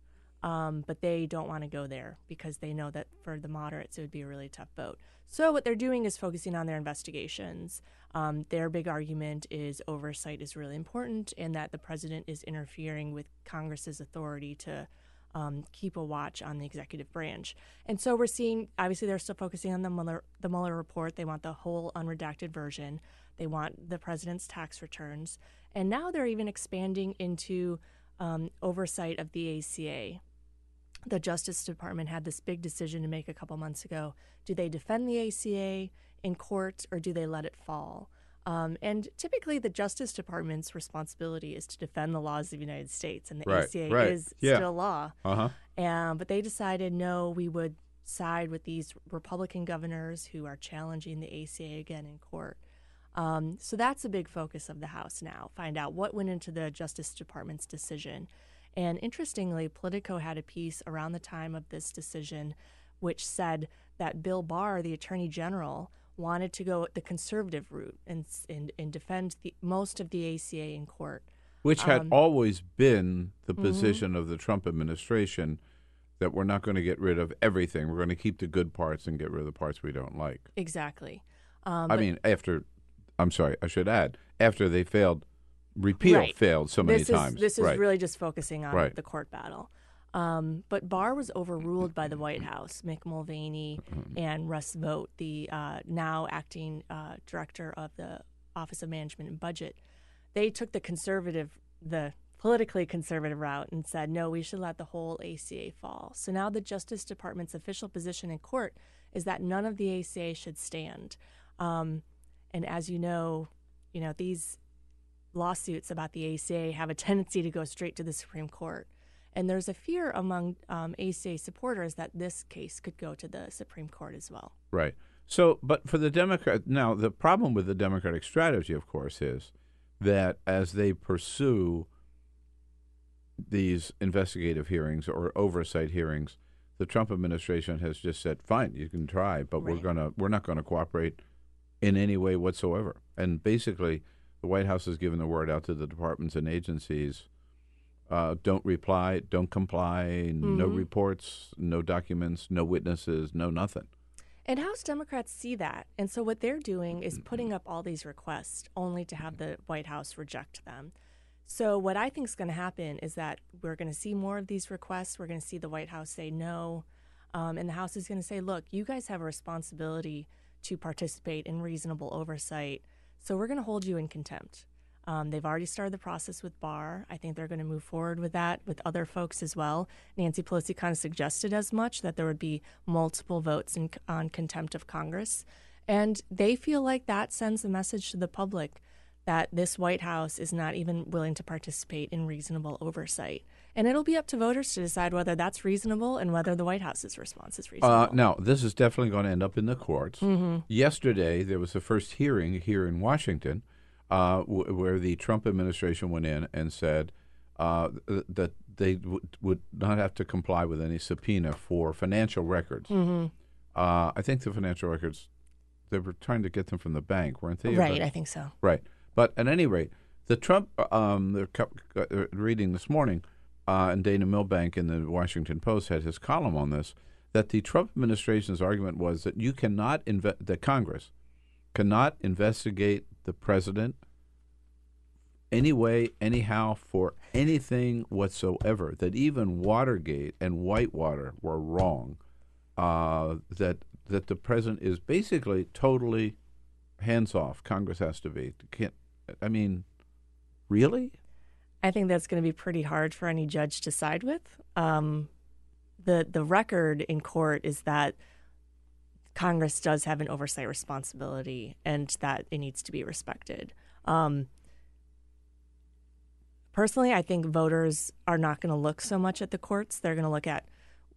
um, but they don't want to go there because they know that for the moderates it would be a really tough vote. So what they're doing is focusing on their investigations. Um, their big argument is oversight is really important, and that the president is interfering with Congress's authority to um, keep a watch on the executive branch. And so we're seeing, obviously, they're still focusing on the Mueller, the Mueller report. They want the whole unredacted version. They want the president's tax returns, and now they're even expanding into um, oversight of the ACA the Justice Department had this big decision to make a couple months ago. Do they defend the ACA in court or do they let it fall? Um, and typically, the Justice Department's responsibility is to defend the laws of the United States, and the Right, ACA right. is Yeah. still law. Uh-huh. Um, but they decided no, we would side with these Republican governors who are challenging the ACA again in court. Um, so that's a big focus of the House now. Find out what went into the Justice Department's decision. And interestingly, Politico had a piece around the time of this decision which said that Bill Barr, the Attorney General, wanted to go the conservative route and, and, and defend the, most of the ACA in court. Which had Um, always been the mhm. position of the Trump administration that we're not going to get rid of everything. We're going to keep the good parts and get rid of the parts we don't like. Exactly. Um, I but- mean, after, I'm sorry, I should add, after they failed, repeal Right. failed so many this times. Is, this is right. really just focusing on Right. the court battle. Um, but Barr was overruled by the White House. Mick Mulvaney and Russ Vought, the uh, now acting uh, director of the Office of Management and Budget, they took the conservative, the politically conservative route and said, no, we should let the whole ACA fall. So now the Justice Department's official position in court is that none of the ACA should stand. Um, and as you know, you know these lawsuits about the ACA have a tendency to go straight to the Supreme Court. And there's a fear among um, ACA supporters that this case could go to the Supreme Court as well. Right. So, but for the Democrat, now the problem with the Democratic strategy, of course, is that as they pursue these investigative hearings or oversight hearings, the Trump administration has just said, "Fine, you can try, but we're gonna we're not going to cooperate in any way whatsoever." And basically, the White House has given the word out to the departments and agencies: uh, don't reply, don't comply, no Mhm. reports, no documents, no witnesses, no nothing. And House Democrats see that. And so what they're doing is putting up all these requests only to have the White House reject them. So what I think is going to happen is that we're going to see more of these requests. We're going to see the White House say no. Um, and the House is going to say, look, you guys have a responsibility to participate in reasonable oversight. So we're going to hold you in contempt. Um, they've already started the process with Barr. I think they're going to move forward with that with other folks as well. Nancy Pelosi kind of suggested as much that there would be multiple votes in, on contempt of Congress. And they feel like that sends a message to the public that this White House is not even willing to participate in reasonable oversight. And it'll be up to voters to decide whether that's reasonable and whether the White House's response is reasonable. Uh, now, this is definitely going to end up in the courts. Mhm. Yesterday, there was the first hearing here in Washington uh, w- where the Trump administration went in and said uh, th- that they w- would not have to comply with any subpoena for financial records. Mhm. Uh, I think the financial records, they were trying to get them from the bank, weren't they? Right, But- I think so. Right. But at any rate, the Trump, um, uh, reading this morning, uh, and Dana Milbank in the Washington Post had his column on this, that the Trump administration's argument was that you cannot, inve- that Congress cannot investigate the president anyway, anyhow, for anything whatsoever, that even Watergate and Whitewater were wrong, uh, that, that the president is basically totally hands off. Congress has to be. Can't, I mean, really? I think that's going to be pretty hard for any judge to side with. Um, the the record in court is that Congress does have an oversight responsibility, and that it needs to be respected. Um, personally, I think voters are not going to look so much at the courts. They're going to look at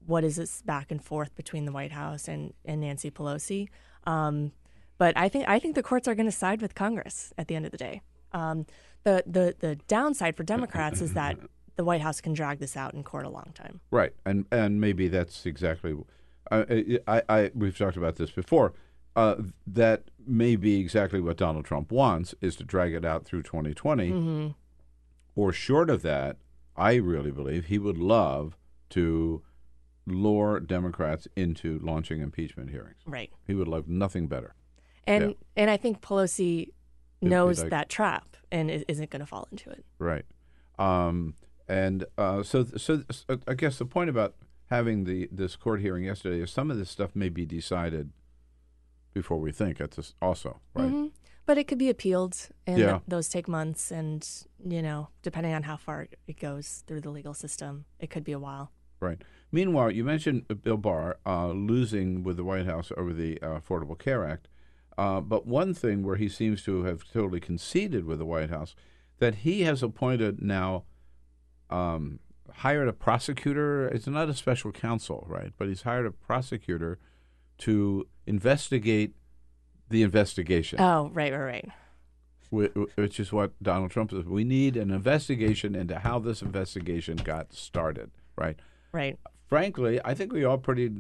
what is this back and forth between the White House and, and Nancy Pelosi. Um, but I think I think the courts are going to side with Congress at the end of the day. Um, the, the the downside for Democrats is that the White House can drag this out in court a long time. Right, and and maybe that's exactly. Uh, I, I we've talked about this before. Uh, that may be exactly what Donald Trump wants is to drag it out through 2020, Mhm. or short of that. I really believe he would love to lure Democrats into launching impeachment hearings. Right. He would love nothing better. And Yeah. and I think Pelosi knows like- that trap and is, isn't going to fall into it. Right. Um, and uh, so, so I guess the point about having the this court hearing yesterday is some of this stuff may be decided before we think. That's just also right. Mhm. But it could be appealed, and Yeah. th- those take months. And you know, depending on how far it goes through the legal system, it could be a while. Right. Meanwhile, you mentioned uh, Bill Barr uh, losing with the White House over the uh, Affordable Care Act. Uh, but one thing where he seems to have totally conceded with the White House that he has appointed now, um, hired a prosecutor. It's not a special counsel, right? But he's hired a prosecutor to investigate the investigation. Oh, right, right, right. Which is what Donald Trump says. We need an investigation into how this investigation got started, right? Right. Frankly, I think we all pretty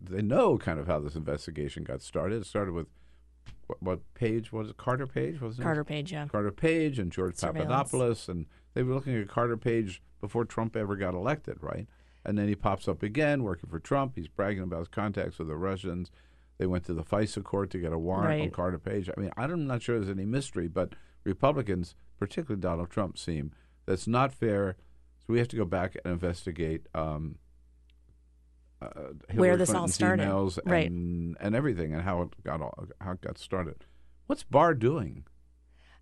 they know kind of how this investigation got started. It started with what, what Page was it? Carter Page was it? Carter Page, yeah. Carter Page and George Papadopoulos, and they were looking at Carter Page before Trump ever got elected, right? And then he pops up again working for Trump. He's bragging about his contacts with the Russians. They went to the FISA court to get a warrant on Carter Page. I mean, I'm not sure there's any mystery, but Republicans, particularly Donald Trump, seem that's not fair. So we have to go back and investigate um, uh, Where this all started. emails Right. and, and everything, and how it got all, how it got started. What's Barr doing?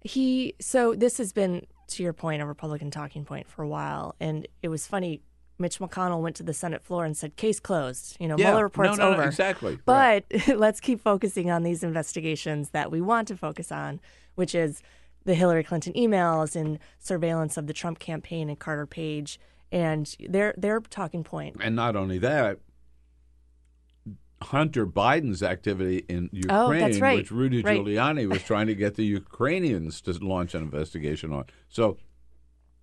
He so this has been to your point a Republican talking point for a while, and it was funny. Mitch McConnell went to the Senate floor and said, "Case closed." You know, Yeah. Mueller report's No, no, no, over. exactly. But let's keep focusing on these investigations that we want to focus on, which is the Hillary Clinton emails and surveillance of the Trump campaign and Carter Page, and their their talking point. And not only that, Hunter Biden's activity in Ukraine, Oh, right. which Rudy Right. Giuliani was trying to get the Ukrainians to launch an investigation on. So,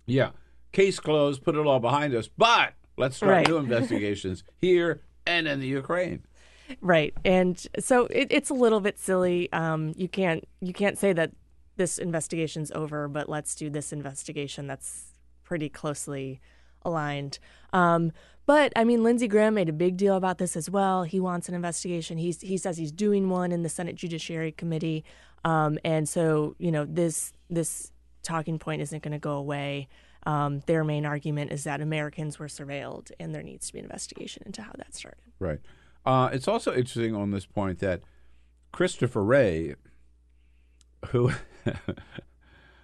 yeah, case closed, put it all behind us, but let's start Right. new investigations here and in the Ukraine. Right, and so it, it's a little bit silly. Um, you can't you can't say that this investigation's over, but let's do this investigation that's pretty closely aligned. Um, but I mean, Lindsey Graham made a big deal about this as well. He wants an investigation. He's he says he's doing one in the Senate Judiciary Committee, um, and so you know this this talking point isn't going to go away. Um, their main argument is that Americans were surveilled, and there needs to be an investigation into how that started. Right. Uh, it's also interesting on this point that Christopher Wray, who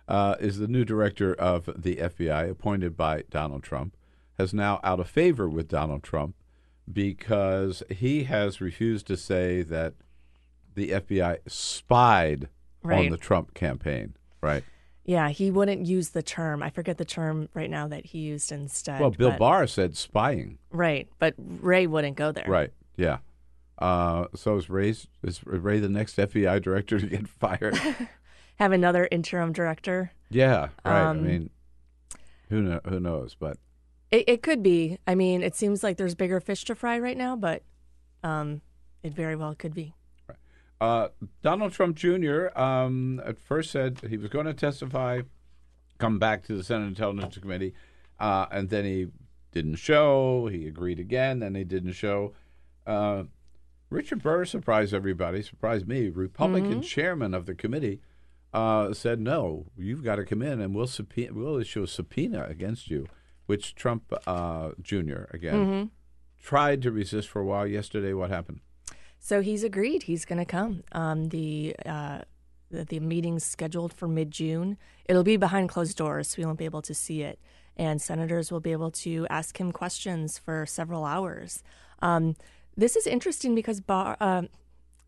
uh, is the new director of the FBI, appointed by Donald Trump, has now out of favor with Donald Trump because he has refused to say that the FBI spied on the Trump campaign. Right. Yeah, he wouldn't use the term. I forget the term right now that he used instead. Well, Bill but- Barr said spying. Right, but Wray wouldn't go there. Right. Yeah. Uh, so is Wray is Wray the next FBI director to get fired? Have another interim director. yeah. Right. I Um, mean, who know, who knows? But It, it could be. I mean, it seems like there's bigger fish to fry right now, but um, it very well could be. Uh, Donald Trump Jr. Um, at first said he was going to testify, come back to the Senate Intelligence Committee, uh, and then he didn't show. He agreed again, then he didn't show. Uh, Richard Burr surprised everybody, surprised me. Republican chairman of the committee uh, said, "No, you've got to come in, and we'll subpoena, we'll issue a subpoena against you." Which Trump uh, Jr. again tried to resist for a while. Yesterday, what happened? So he's agreed. He's going to come. Um, the, uh, the the meeting's scheduled for mid June. It'll be behind closed doors, so we won't be able to see it. And senators will be able to ask him questions for several hours. Um, this is interesting because Bar, uh,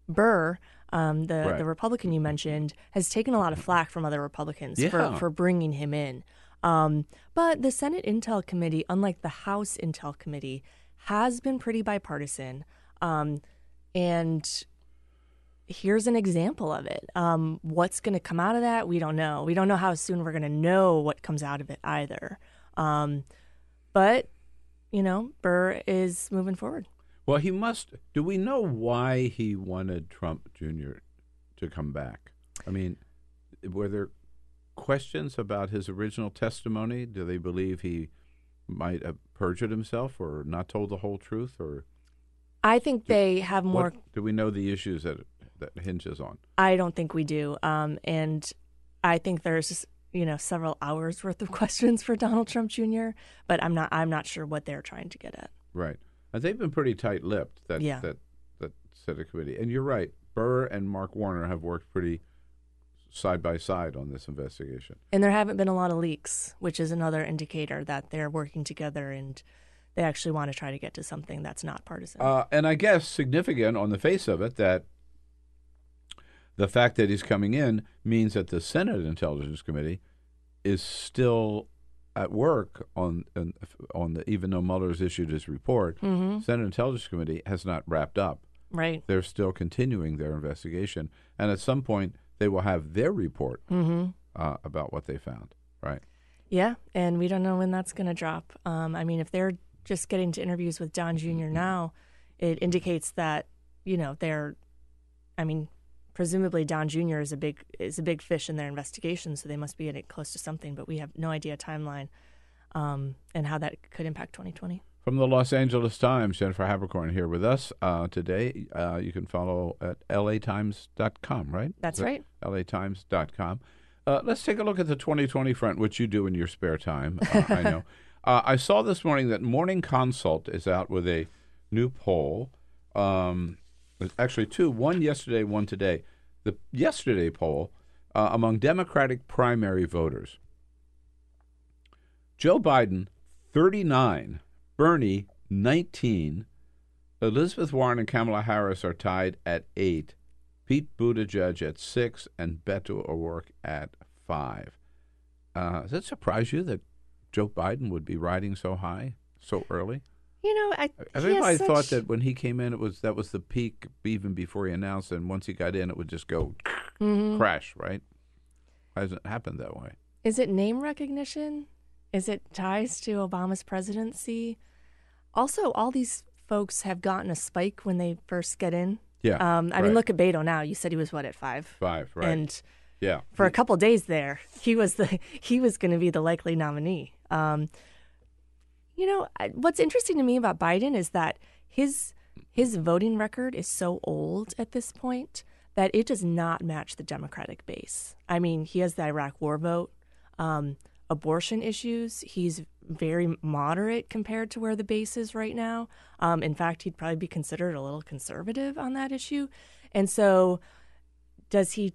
Burr, um, the Right. the Republican you mentioned, has taken a lot of flack from other Republicans Yeah. for for bringing him in. Um, but the Senate Intel Committee, unlike the House Intel Committee, has been pretty bipartisan. Um, and here's an example of it. Um, what's going to come out of that? We don't know. We don't know how soon we're going to know what comes out of it either. Um, but, you know, Burr is moving forward. Well, he must. Do we know why he wanted Trump Jr. to come back? I mean, were there questions about his original testimony? Do they believe he might have perjured himself or not told the whole truth? Or I think they have more. what do we know the issues that that hinges on? I don't think we do. Um, and I think there's you know several hours worth of questions for Donald Trump Jr. But I'm not. I'm not sure what they're trying to get at. Right, and they've been pretty tight-lipped. That Yeah. that that Senate committee. And you're right. Burr and Mark Warner have worked pretty side by side on this investigation. And there haven't been a lot of leaks, which is another indicator that they're working together and they actually want to try to get to something that's not partisan. Uh, and I guess significant on the face of it that the fact that he's coming in means that the Senate Intelligence Committee is still at work on on, on the even though Mueller's issued his report, Mhm. Senate Intelligence Committee has not wrapped up. Right. They're still continuing their investigation, and at some point they will have their report Mhm. uh, about what they found. Right. Yeah, and we don't know when that's going to drop. Um, I mean, if they're just getting to interviews with Don Jr. now, it indicates that you know they're. I mean, presumably Don Jr. is a big is a big fish in their investigation, so they must be getting close to something. But we have no idea timeline um, and how that could impact 2020. From the Los Angeles Times, Jennifer Haberkorn here with us uh, today. Uh, you can follow at latimes.com, right? That's right. latimes.com. Uh, let's take a look at the 2020 front, which you do in your spare time, uh, I know. Uh, I saw this morning that Morning Consult is out with a new poll. Um, actually two, one yesterday, one today. The yesterday poll uh, among Democratic primary voters. Joe Biden, 39. Bernie, 19. Elizabeth Warren and Kamala Harris are tied at 8. Pete Buttigieg at 6. And Beto O'Rourke at 5. Uh, does it surprise you that Joe Biden would be riding so high so early? You know, I Everybody thought that when he came in, it was that was the peak, even before he announced, and once he got in, it would just go Mhm. crash. Right? Hasn't happened that way. Is it name recognition? Is it ties to Obama's presidency? Also, all these folks have gotten a spike when they first get in. Yeah, Um, I right. mean, look at Beto now. You said he was what at five? Five, right? And Yeah. for a couple days there, he was the he was going to be the likely nominee. Um, you know, what's interesting to me about Biden is that his his voting record is so old at this point that it does not match the Democratic base. I mean, he has the Iraq War vote, um, abortion issues. He's very moderate compared to where the base is right now. Um, in fact, he'd probably be considered a little conservative on that issue. And so, does he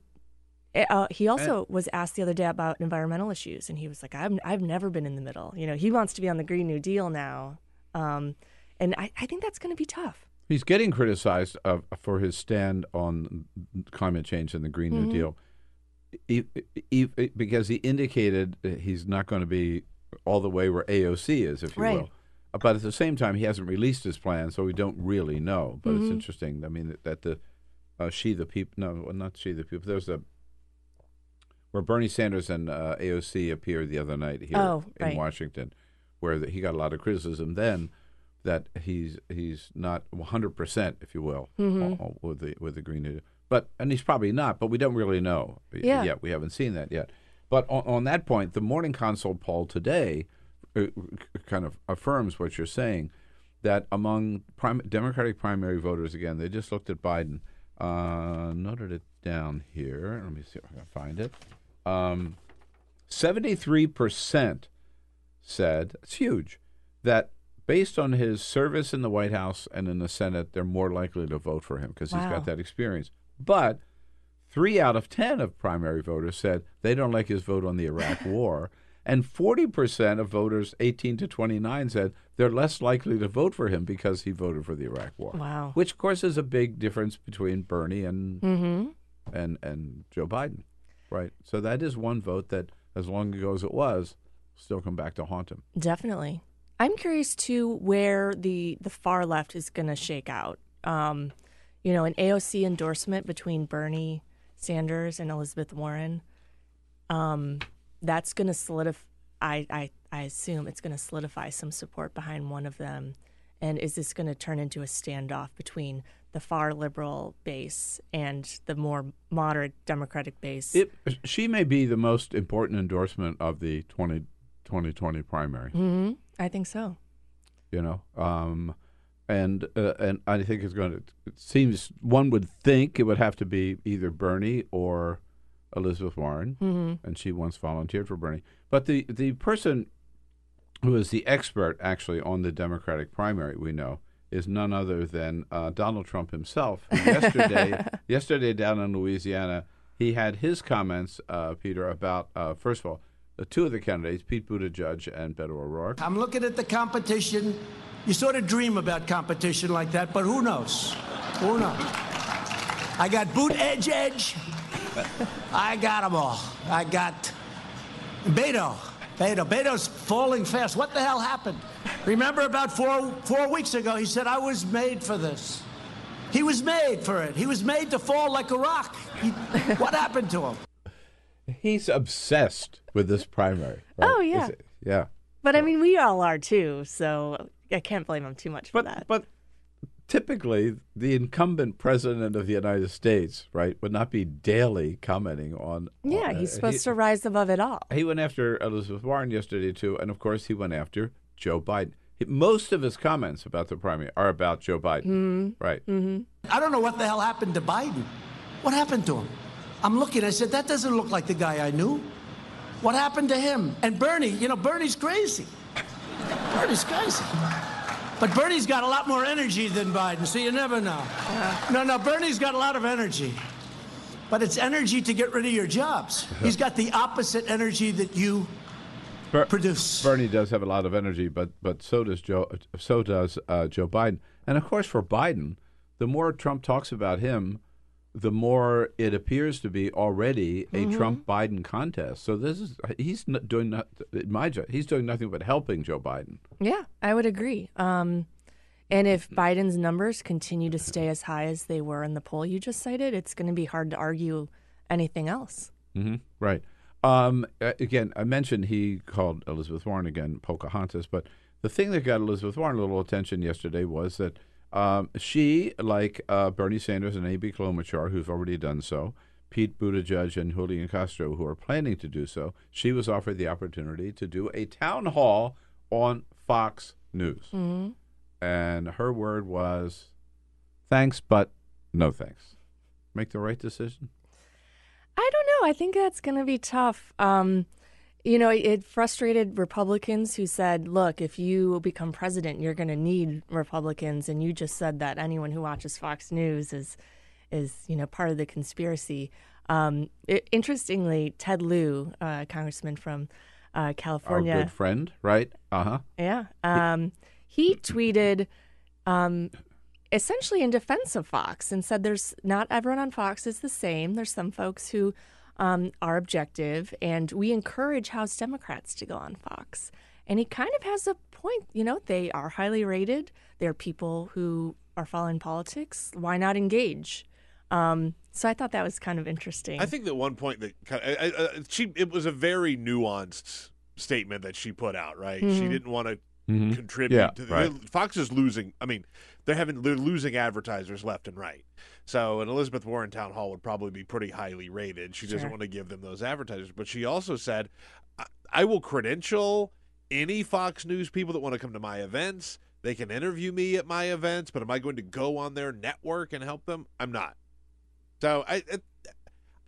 Uh, he also was asked the other day about environmental issues, and he was like, "I've I've never been in the middle." You know, he wants to be on the Green New Deal now, um, and I, I think that's going to be tough. He's getting criticized uh, for his stand on climate change and the Green Mm-hmm. New Deal, he, he, because he indicated he's not going to be all the way where AOC is, if you Right. will. Uh, But at the same time, he hasn't released his plan, so we don't really know. But Mm-hmm. it's interesting. I mean, that, that the uh, she the people, no, not she the people. There's a where Bernie Sanders and uh, AOC appeared the other night here Oh, in right. Washington, where the, he got a lot of criticism then that he's he's not 100 percent, if you will, Mm-hmm. uh, uh, with the with the Green New Deal. But and he's probably not, but we don't really know Yeah. yet. We haven't seen that yet. But on, on that point, the Morning Consult poll today uh, kind of affirms what you're saying that among prim- Democratic primary voters, again, they just looked at Biden, uh, noted it down here. Let me see if I can find it. Um, 73% said, it's huge, that based on his service in the White House and in the Senate, they're more likely to vote for him because he's got that experience. But three out of 10 of primary voters said they don't like his vote on the Iraq War. And 40% of voters 18 to 29 said they're less likely to vote for him because he voted for the Iraq War. Wow. Which, of course, is a big difference between Bernie and, Mm-hmm. and, and Joe Biden. Right. So that is one vote that, as long ago as it was, still come back to haunt him. Definitely. I'm curious too where the the far left is going to shake out. Um, you know, an AOC endorsement between Bernie Sanders and Elizabeth Warren. Um, that's going to solidify. I, I I assume it's going to solidify some support behind one of them. And is this going to turn into a standoff between the far liberal base and the more moderate Democratic base? It, she may be the most important endorsement of the 20, 2020 primary. hmm I think so. you know um and uh, and i think it's going to it seems one would think it would have to be either bernie or elizabeth warren Mm-hmm. and she once volunteered for bernie but the the person who is the expert actually on the democratic primary we know is none other than uh, donald trump himself who yesterday yesterday down in louisiana he had his comments uh, peter about uh, first of all the two of the candidates pete buttigieg and beto o'rourke I'm looking at the competition. You sort of dream about competition like that, but who knows? Who knows? I got boot edge edge. I got them all. I got Beto. Beto. Beto's falling fast. What the hell happened? Remember about four four weeks ago, he said, I was made for this. He was made for it. He was made to fall like a rock. He, what happened to him? He's obsessed with this primary. right? Oh, yeah. Is it- yeah. But I mean, we all are too, so I can't blame him too much for But that. but typically the incumbent president of the United States, right, would not be daily commenting on. yeah, on- he's uh, supposed he, to rise above it all. He went after Elizabeth Warren yesterday too, and of course he went after Joe Biden. He, most of his comments about the primary are about Joe Biden, Mm-hmm. right? I don't know what the hell happened to Biden. What happened to him? I'm looking, I said, that doesn't look like the guy I knew. What happened to him? And Bernie, you know, Bernie's crazy. Bernie's crazy. But Bernie's got a lot more energy than Biden, so you never know. No, no, Bernie's got a lot of energy. But it's energy to get rid of your jobs. He's got the opposite energy that you Ber- produce. Bernie does have a lot of energy, but but so does Joe. So does uh, Joe Biden. And of course, for Biden, the more Trump talks about him, the more it appears to be already a Mm-hmm. Trump Biden contest. So this is he's not doing not, my ju- he's doing nothing but helping Joe Biden. Yeah, I would agree. Um, and if Biden's numbers continue to stay as high as they were in the poll you just cited, it's going to be hard to argue anything else. hmm Right. Um, again, I mentioned he called Elizabeth Warren again Pocahontas, but the thing that got Elizabeth Warren a little attention yesterday was that um, she, like uh, Bernie Sanders and Amy Klobuchar, who've already done so, Pete Buttigieg and Julian Castro, who are planning to do so, she was offered the opportunity to do a town hall on Fox News, and her word was, "Thanks, but no thanks." Make the right decision. I don't know. I think that's going to be tough. Um, you know, it, frustrated Republicans who said, look, if you become president, you're going to need Republicans. And you just said that anyone who watches Fox News is, is you know, part of the conspiracy. Um, it, interestingly, Ted Lieu, uh, congressman from uh, Our California, good friend, right? Uh huh. yeah, um, he tweeted um, essentially in defense of Fox and said, "There's not everyone on Fox is the same. There's some folks who um, are objective, and we encourage House Democrats to go on Fox." And he kind of has a point. You know, they are highly rated. They're people who are following politics. Why not engage? Um, so I thought that was kind of interesting. I think that one point that kind of, I, I, she it was a very nuanced statement that she put out. Right, she Mhm. didn't want to Mhm. contribute. Yeah, to the, right. Fox is losing. I mean, they're having they're losing advertisers left and right. So an Elizabeth Warren town hall would probably be pretty highly rated. She doesn't want to give them those advertisers. But she also said, I, I will credential any Fox News people that want to come to my events. They can interview me at my events, but am I going to go on their network and help them? I'm not. So I,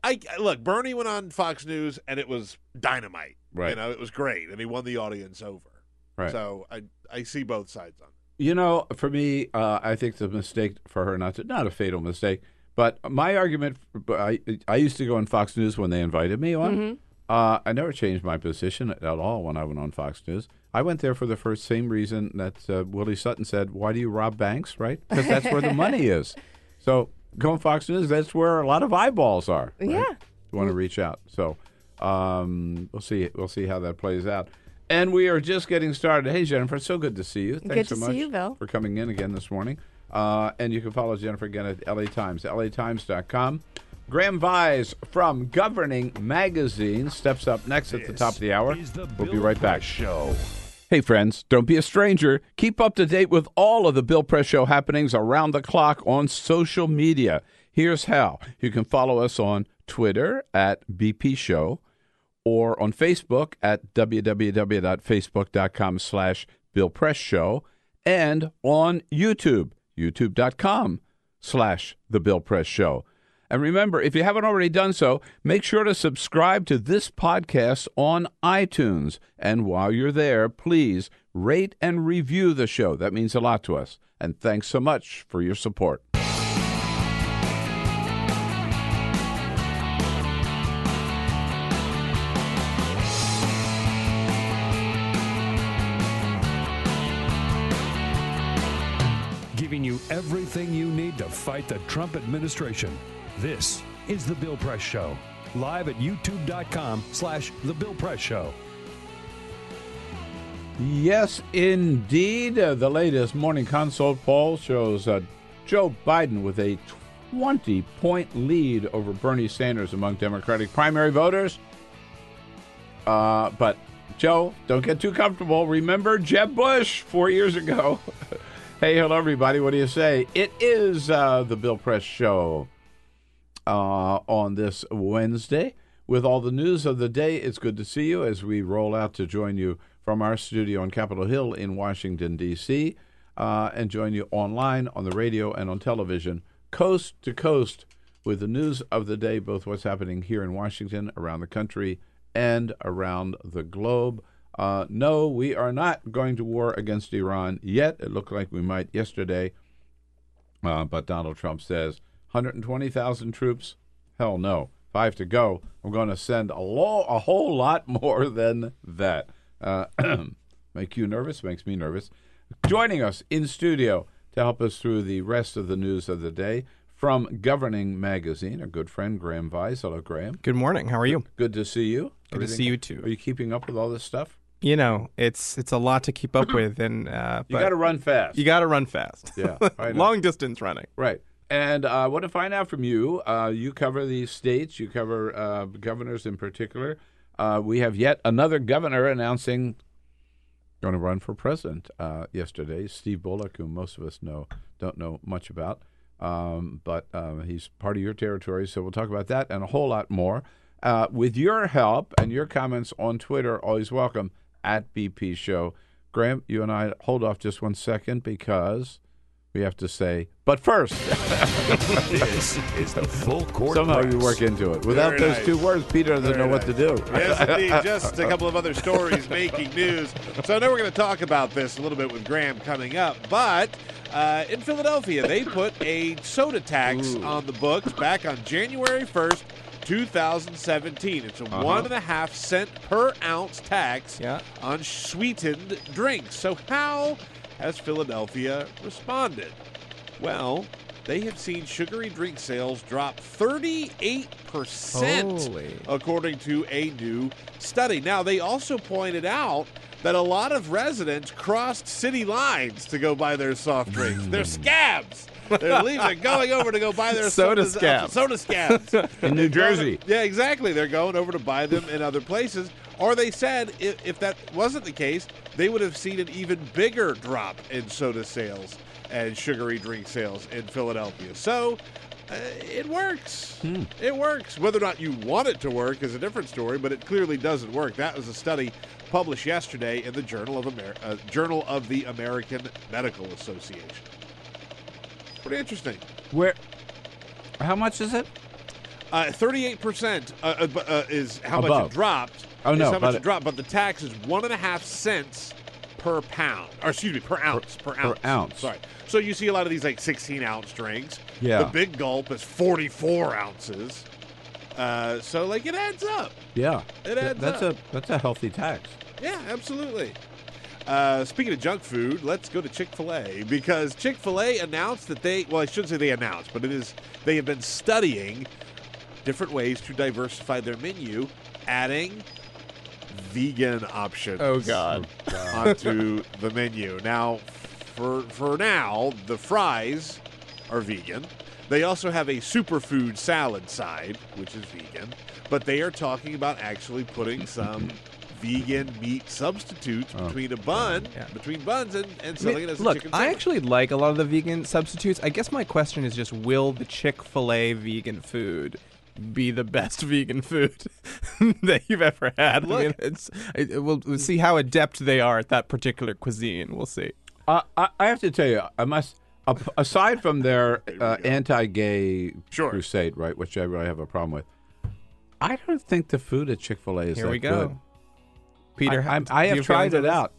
I, I look. Bernie went on Fox News and it was dynamite. Right. You Right. know, it was great, and he won the audience over. Right. So I, I see both sides on it. You know, for me, uh, I think the mistake for her not to not a fatal mistake, but my argument. but I I used to go on Fox News when they invited me on. Mhm. Uh, I never changed my position at all when I went on Fox News. I went there for the first same reason that uh, Willie Sutton said, "Why do you rob banks?" Right? Because that's where the money is. So go on Fox News. That's where a lot of eyeballs are. right? Yeah. You want to reach out. So um, we'll see. We'll see how that plays out. And we are just getting started. Hey, Jennifer, it's so good to see you. Thanks Good so to see much you, Bill. for coming in again this morning. Uh, and you can follow Jennifer again at LA Times, latimes.com. Graham Vyse from Governing Magazine steps up next at the top of the hour. We'll be right back. Show. Hey, friends, don't be a stranger. Keep up to date with all of the Bill Press Show happenings around the clock on social media. Here's how you can follow us on Twitter at BP Show or on Facebook at www.facebook.com slash Bill Press Show and on YouTube, youtube.com slash The Bill Press Show. And remember, if you haven't already done so, make sure to subscribe to this podcast on iTunes. And while you're there, please rate and review the show. That means a lot to us. And thanks so much for your support. Everything you need to fight the Trump administration. This is The Bill Press Show. Live at youtube.com slash The Bill Press Show. Yes, indeed. Uh, the latest morning consult poll shows uh, Joe Biden with a 20 point lead over Bernie Sanders among Democratic primary voters. Uh, but, Joe, don't get too comfortable. Remember Jeb Bush four years ago. hey, hello, everybody. What do you say? It is uh, the Bill Press Show uh, on this Wednesday with all the news of the day. It's good to see you as we roll out to join you from our studio on Capitol Hill in Washington, D.C., uh, and join you online, on the radio, and on television, coast to coast, with the news of the day, both what's happening here in Washington, around the country, and around the globe. Uh, no, we are not going to war against Iran yet. It looked like we might yesterday. Uh, but Donald Trump says 120,000 troops? Hell no. Five to go. I'm going to send a, lo- a whole lot more than that. Uh, make you nervous? Makes me nervous. Joining us in studio to help us through the rest of the news of the day from Governing Magazine, our good friend Graham Vyse. Hello, Graham. Good morning. How are you? Good to see you. Good to see you too. Are you keeping up with all this stuff? You know, it's it's a lot to keep up with, and uh, You got to run fast. You got to run fast. Yeah, long distance running. Right. And uh, I want to find out from you. Uh, you cover these states. You cover uh, governors in particular. Uh, we have yet another governor announcing going to run for president uh, yesterday. Steve Bullock, who most of us know don't know much about, um, but uh, he's part of your territory. So we'll talk about that and a whole lot more. Uh, with your help and your comments on Twitter, always welcome at BP Show. Graham, you and I hold off just one second because we have to say, but first. This is the full court Somehow you work into it. Without Very those nice. two words, Peter doesn't Very know what to do. Yes, indeed. Just a couple of other stories making news. So I know we're going to talk about this a little bit with Graham coming up, but uh, in Philadelphia, they put a soda tax on the books back on January 1st. 2017. It's a Uh-huh. one and a half cent per ounce tax Yeah. on sweetened drinks. So, how has Philadelphia responded? Well, they have seen sugary drink sales drop 38%, Holy. according to a new study. Now, they also pointed out that a lot of residents crossed city lines to go buy their soft drinks. They're scabs. They're leaving, going over to go buy their Soda scabs. Soda scabs In New Jersey. yeah, exactly. They're going over to buy them in other places. Or they said if, if that wasn't the case, they would have seen an even bigger drop in soda sales and sugary drink sales in Philadelphia. So uh, it works. It works. Whether or not you want it to work is a different story, but it clearly doesn't work. That was a study published yesterday in the Journal of Amer- uh, Journal of the American Medical Association. Pretty interesting. Where? How much is it? Uh, Thirty-eight percent uh, uh, uh, is how much it dropped. Oh, no, how much but it it- dropped. But the tax is one and a half cents per pound, or excuse me, per ounce. Per, ounce. ounce. Sorry. So you see a lot of these like sixteen ounce drinks. Yeah. The big gulp is forty-four ounces. Uh, so like it adds up. Yeah. It adds that's up. a that's a healthy tax. Yeah, absolutely. Uh, speaking of junk food, let's go to Chick Fil A because Chick Fil A announced that they well, I shouldn't say they announced, but it is they have been studying different ways to diversify their menu, adding vegan options. Oh, God. onto the menu. Now, for for now, the fries are vegan. They also have a superfood salad side, which is vegan, but they are talking about actually putting some vegan meat substitutes Oh. between a bun, Yeah. between buns, and, and I mean, selling it as a look, chicken I actually like a lot of the vegan substitutes. I guess my question is just will the Chick fil A vegan food be the best vegan food that you've ever had? I mean, Look. it's, it, we'll, we'll see how adept they are at that particular cuisine. We'll see. Uh, I, I have to tell you, I must. Aside from their uh, anti-gay Sure. crusade, right, which I really have a problem with, I don't think the food at Chick Fil A is Here that we go. good. Peter, I, I'm- I have have tried it out.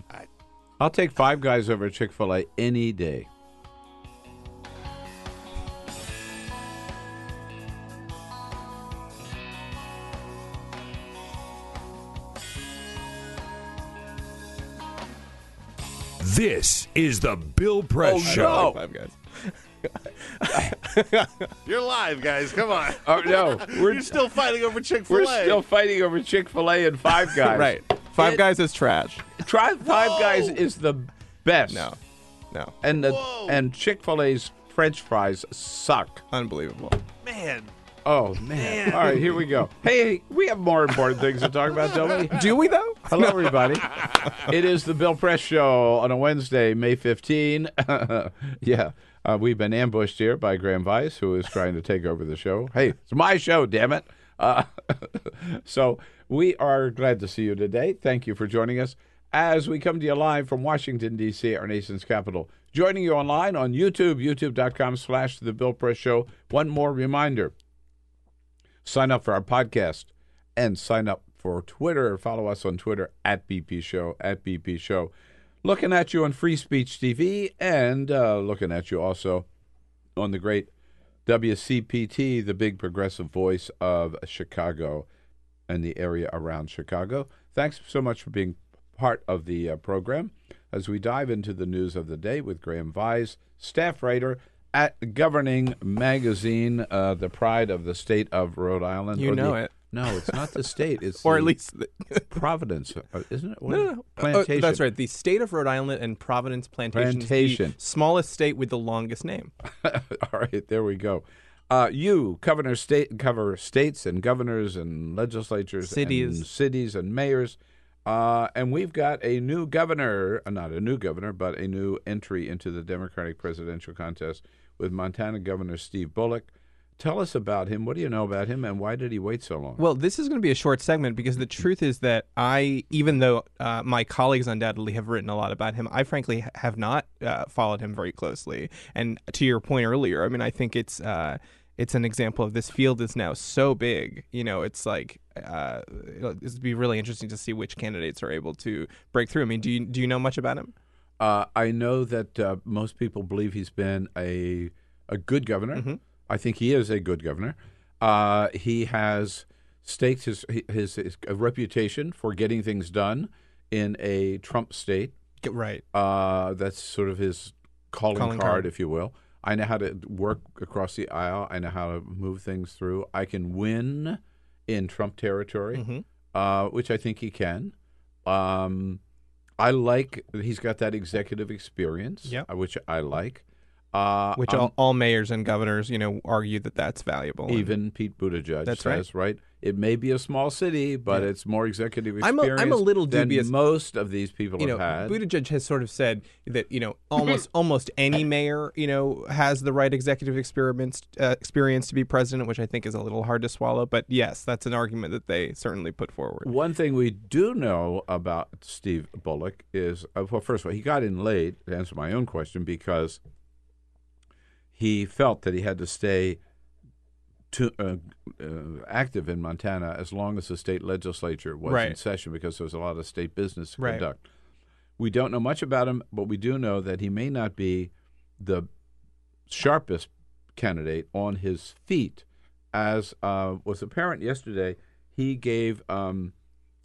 I'll take Five Guys over Chick Fil A any day. This is the Bill Press Oh, Show. no. Five Guys. You're live, guys. Come on. Oh no, we're You're still fighting over Chick Fil A. we're still fighting over Chick Fil A and Five Guys. Right. Five It- Guys is trash. Try Five Whoa. Guys is the best. No. No. and the and Chick Fil A's French fries suck. Unbelievable. man. Oh man! All right, here we go. Hey, we have more important things to talk about, don't we? Do we, though? Hello, everybody. it is the Bill Press Show on a Wednesday, May 15. yeah, uh, we've been ambushed here by Graham Vyse, who is trying to take over the show. Hey, it's my show, damn it. Uh, so we are glad to see you today. Thank you for joining us as we come to you live from Washington, D.C., our nation's capital. Joining you online on YouTube, youtube.com slash The Bill Press Show. One more reminder sign up for our podcast and sign up for Twitter. Follow us on Twitter at BP Show, at BP Show. Looking at you on Free Speech TV and uh, looking at you also on the great WCPT, the big progressive voice of Chicago and the area around Chicago. Thanks so much for being part of the uh, program as we dive into the news of the day with Graham Vyse, staff writer at Governing Magazine, uh, the pride of the state of Rhode Island. You Or the- know it. No, it's not the state. It's Or at least. The, Providence, uh, isn't it? What no, no, it? no. Oh, that's right. The state of Rhode Island and Providence Plantation, Plantation. smallest state with the longest name. All right, there we go. Uh, you governor state cover states and governors and legislatures, Cities. and cities and mayors, uh, and we've got a new governor, uh, not a new governor, but a new entry into the Democratic presidential contest with Montana Governor Steve Bullock. Tell us about him. What do you know about him, and why did he wait so long? Well, this is going to be a short segment because the truth is that I, even though uh, my colleagues undoubtedly have written a lot about him, I frankly have not uh, followed him very closely. And to your point earlier, I mean, I think it's uh, it's an example of this field is now so big. You know, it's like uh, it'll it'll be really interesting to see which candidates are able to break through. I mean, do you do you know much about him? Uh, I know that uh, most people believe he's been a a good governor. Mm-hmm. I think he is a good governor. Uh, he has staked his, his his reputation for getting things done in a Trump state. Right. Uh, that's sort of his calling, Calling card, card. if you will. I know how to work across the aisle. I know how to move things through. I can win in Trump territory, Mhm. uh, which I think he can. Um, I like he's got that executive experience, Yep. uh, which I like. Uh, Which I'm- all, all mayors and governors, you know, argue that that's valuable. And even Pete Buttigieg That's right. says, right. It may be a small city, but Yeah. it's more executive I'm a, I'm a little than dubious. most of these people you know, have had. Buttigieg has sort of said that you know almost almost any mayor you know has the right executive experience uh, experience to be president, which I think is a little hard to swallow. But yes, that's an argument that they certainly put forward. One thing we do know about Steve Bullock is, uh, well, first of all, he got in late to answer my own question because he felt that he had to stay to, uh, uh, active in Montana as long as the state legislature was in session because there was a lot of state business to Right. conduct. We don't know much about him, but we do know that he may not be the sharpest candidate on his feet, as uh, was apparent yesterday. He gave um,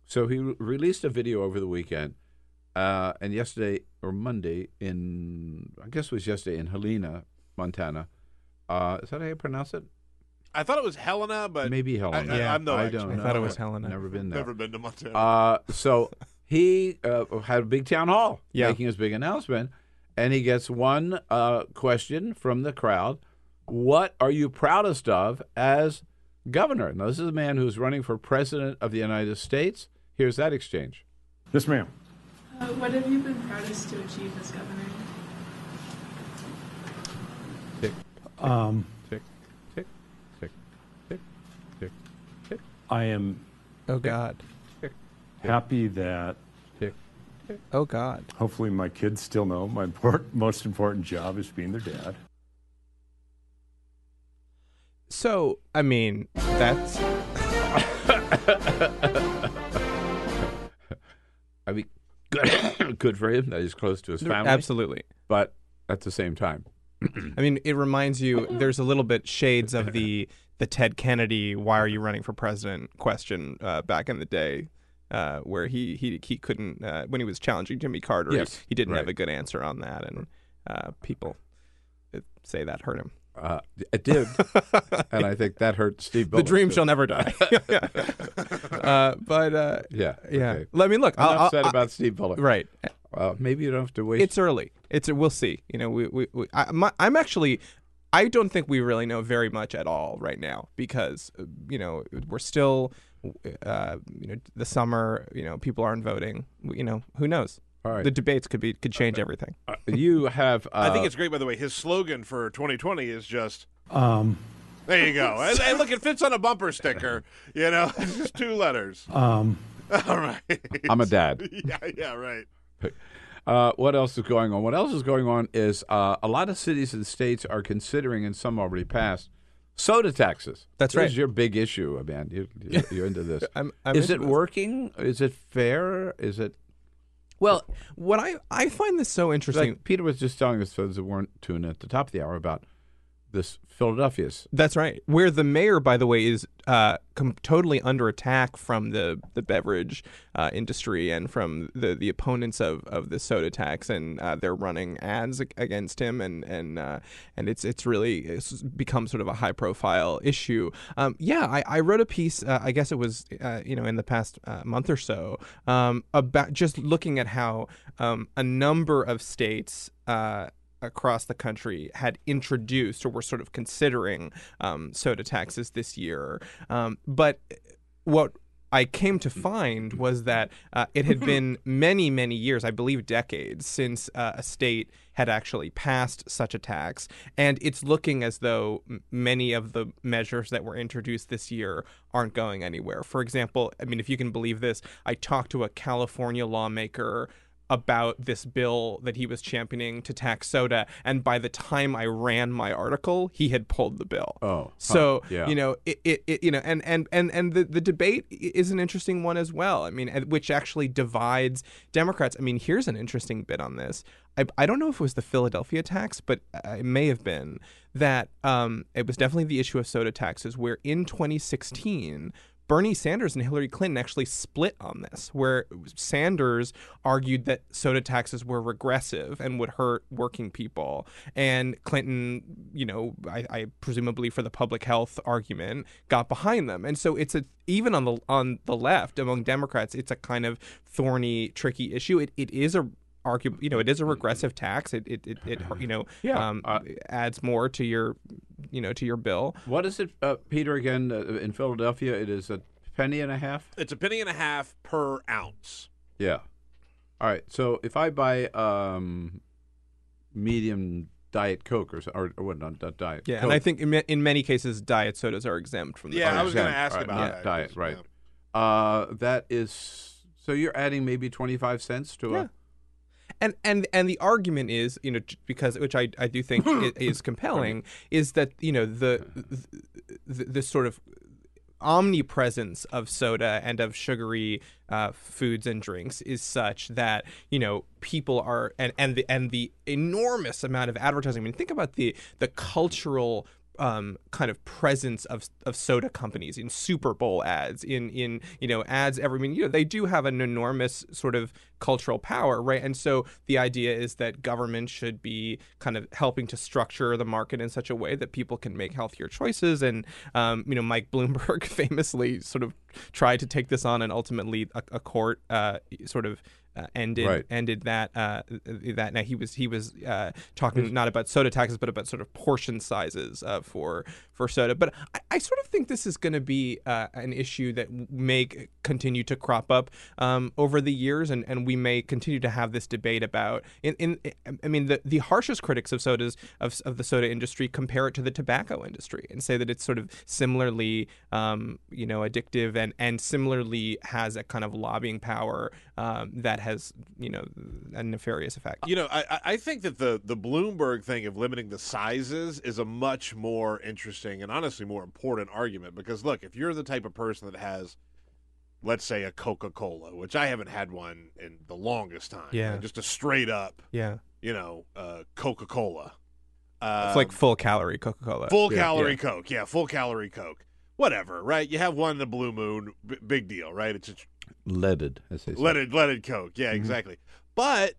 so he re- released a video over the weekend, uh, and yesterday or Monday in I guess it was yesterday in Helena, Montana. Uh, is that how you pronounce it? I thought it was Helena, but Maybe Helena. I, Yeah, am no I don't Know. I thought it was Helena. Never been there. Never been to Montana. Uh, so he uh, had a big town hall Yeah. making his big announcement, and he gets one uh, question from the crowd: "What are you proudest of as governor?" Now, this is a man who's running for president of the United States. Here's that exchange. Yes, ma'am. Uh, what have you been proudest to achieve as governor? Tick, Um, tick, tick, tick, tick, tick, tick, I am Oh God. tick, happy that tick. Oh God. hopefully my kids still know my import, most important job is being their dad. So I mean, that's I mean, good, good for him that he's close to his family. absolutely. but at the same time, I mean, it reminds you. There's a little bit shades of the the Ted Kennedy "Why are you running for president?" question uh, back in the day, uh, where he he he couldn't uh, when he was challenging Jimmy Carter. Yes, he, he didn't have a good answer on that, and uh, people uh, say that hurt him. uh, it did, and I think that hurt Steve. the dream too. shall never die. uh, but uh, Yeah, yeah. okay. Let me look. I'll- upset about Steve Bullock. right. Well, maybe you don't have to wait. It's early. It's we'll see. You know, we we, we I, my, I'm actually. I don't think we really know very much at all right now because uh, you know we're still, uh, you know, the summer. You know, people aren't voting. You know, who knows? All right. The debates could be could change everything. Uh, you have. Uh, I think it's great, by the way. His slogan for 2020 is just Um, there you go. and, and look, it fits on a bumper sticker. You know, it's just two letters. um, All right. I'm a dad. yeah, yeah, right. Uh, what else is going on? What else is going on is uh, a lot of cities and states are considering, and some already passed, soda taxes. That's this right. is your big issue, man. You, you- you're into this. I'm- I'm is into it this. working? Is it fair? Is it Well, what I I find this so interesting. like Peter was just telling us those that weren't tuned at the top of the hour about this Philadelphia's That's right. Where the mayor, by the way, is uh, com- totally under attack from the the beverage uh, industry and from the, the opponents of, of the soda tax, and uh, they're running ads against him, and and uh, and it's it's really it's become sort of a high profile issue. Um, yeah, I, I wrote a piece. Uh, I guess it was uh, you know in the past month or so um, about just looking at how um, a number of states. Uh, across the country had introduced or were sort of considering um, soda taxes this year. Um, but what I came to find was that uh, it had been many, many years, I believe decades, since uh, a state had actually passed such a tax. And it's looking as though many of the measures that were introduced this year aren't going anywhere. For example, I mean, if you can believe this, I talked to a California lawmaker about this bill that he was championing to tax soda and by the time I ran my article he had pulled the bill. Oh. So, huh, yeah. you know, it, it, it you know and and and and the, the debate is an interesting one as well. I mean, which actually divides Democrats. I mean, here's an interesting bit on this. I, I don't know if it was the Philadelphia tax, but it may have been that um, it was definitely the issue of soda taxes, where in 2016. Bernie Sanders and Hillary Clinton actually split on this, where Sanders argued that soda taxes were regressive and would hurt working people, and Clinton, you know, I, I presumably for the public health argument, got behind them. And so it's a even on the on the left among Democrats, it's a kind of thorny, tricky issue. It it is a argue you know it is a regressive tax it it, it, it you know Yeah, um, adds more to your you know to your bill What is it, uh, Peter? Again, uh, in Philadelphia, it is a penny and a half. It's a penny and a half per ounce. Yeah. All right. So if I buy um, medium diet Coke or so- or, or what? Not, not diet. yeah and i think in, in many cases diet sodas are exempt from the Yeah, I was gonna ask Right, about yeah, that. diet. Right. Uh, that is. So you're adding maybe twenty five cents to Yeah. a. and and and the argument is you know because which I, I do think is compelling is that you know the, the this sort of omnipresence of soda and of sugary uh, foods and drinks is such that you know people are and and the and the enormous amount of advertising. I mean, think about the the cultural um, kind of presence of of soda companies in Super Bowl ads, in in you know ads every. I mean, you know, they do have an enormous sort of cultural power, right? And so the idea is that government should be kind of helping to structure the market in such a way that people can make healthier choices. And um, you know, Mike Bloomberg famously sort of tried to take this on, and ultimately a, a court uh, sort of. Uh, ended Right. ended that uh, that now he was he was uh, talking not about soda taxes but about sort of portion sizes uh, for for soda but I, I sort of think this is going to be uh, an issue that may continue to crop up um, over the years and, and we may continue to have this debate about in, in I mean the, the harshest critics of sodas of, of the soda industry compare it to the tobacco industry and say that it's sort of similarly um, you know addictive and and similarly has a kind of lobbying power um, that has you know a nefarious effect. You know, I, I- think that the the Bloomberg thing of limiting the sizes is a much more interesting and honestly more important argument because look, if you're the type of person that has, let's say, a Coca Cola, which I haven't had one in the longest time, Yeah. just a straight up, Yeah. you know, uh, Coca Cola. It's like full calorie Coca Cola. Um, Full calorie Coke, yeah, full calorie Coke. Whatever, right? You have one in the blue moon, b- big deal, right? It's a Leaded, as they say. leaded leaded Coke, yeah, Mhm. exactly. But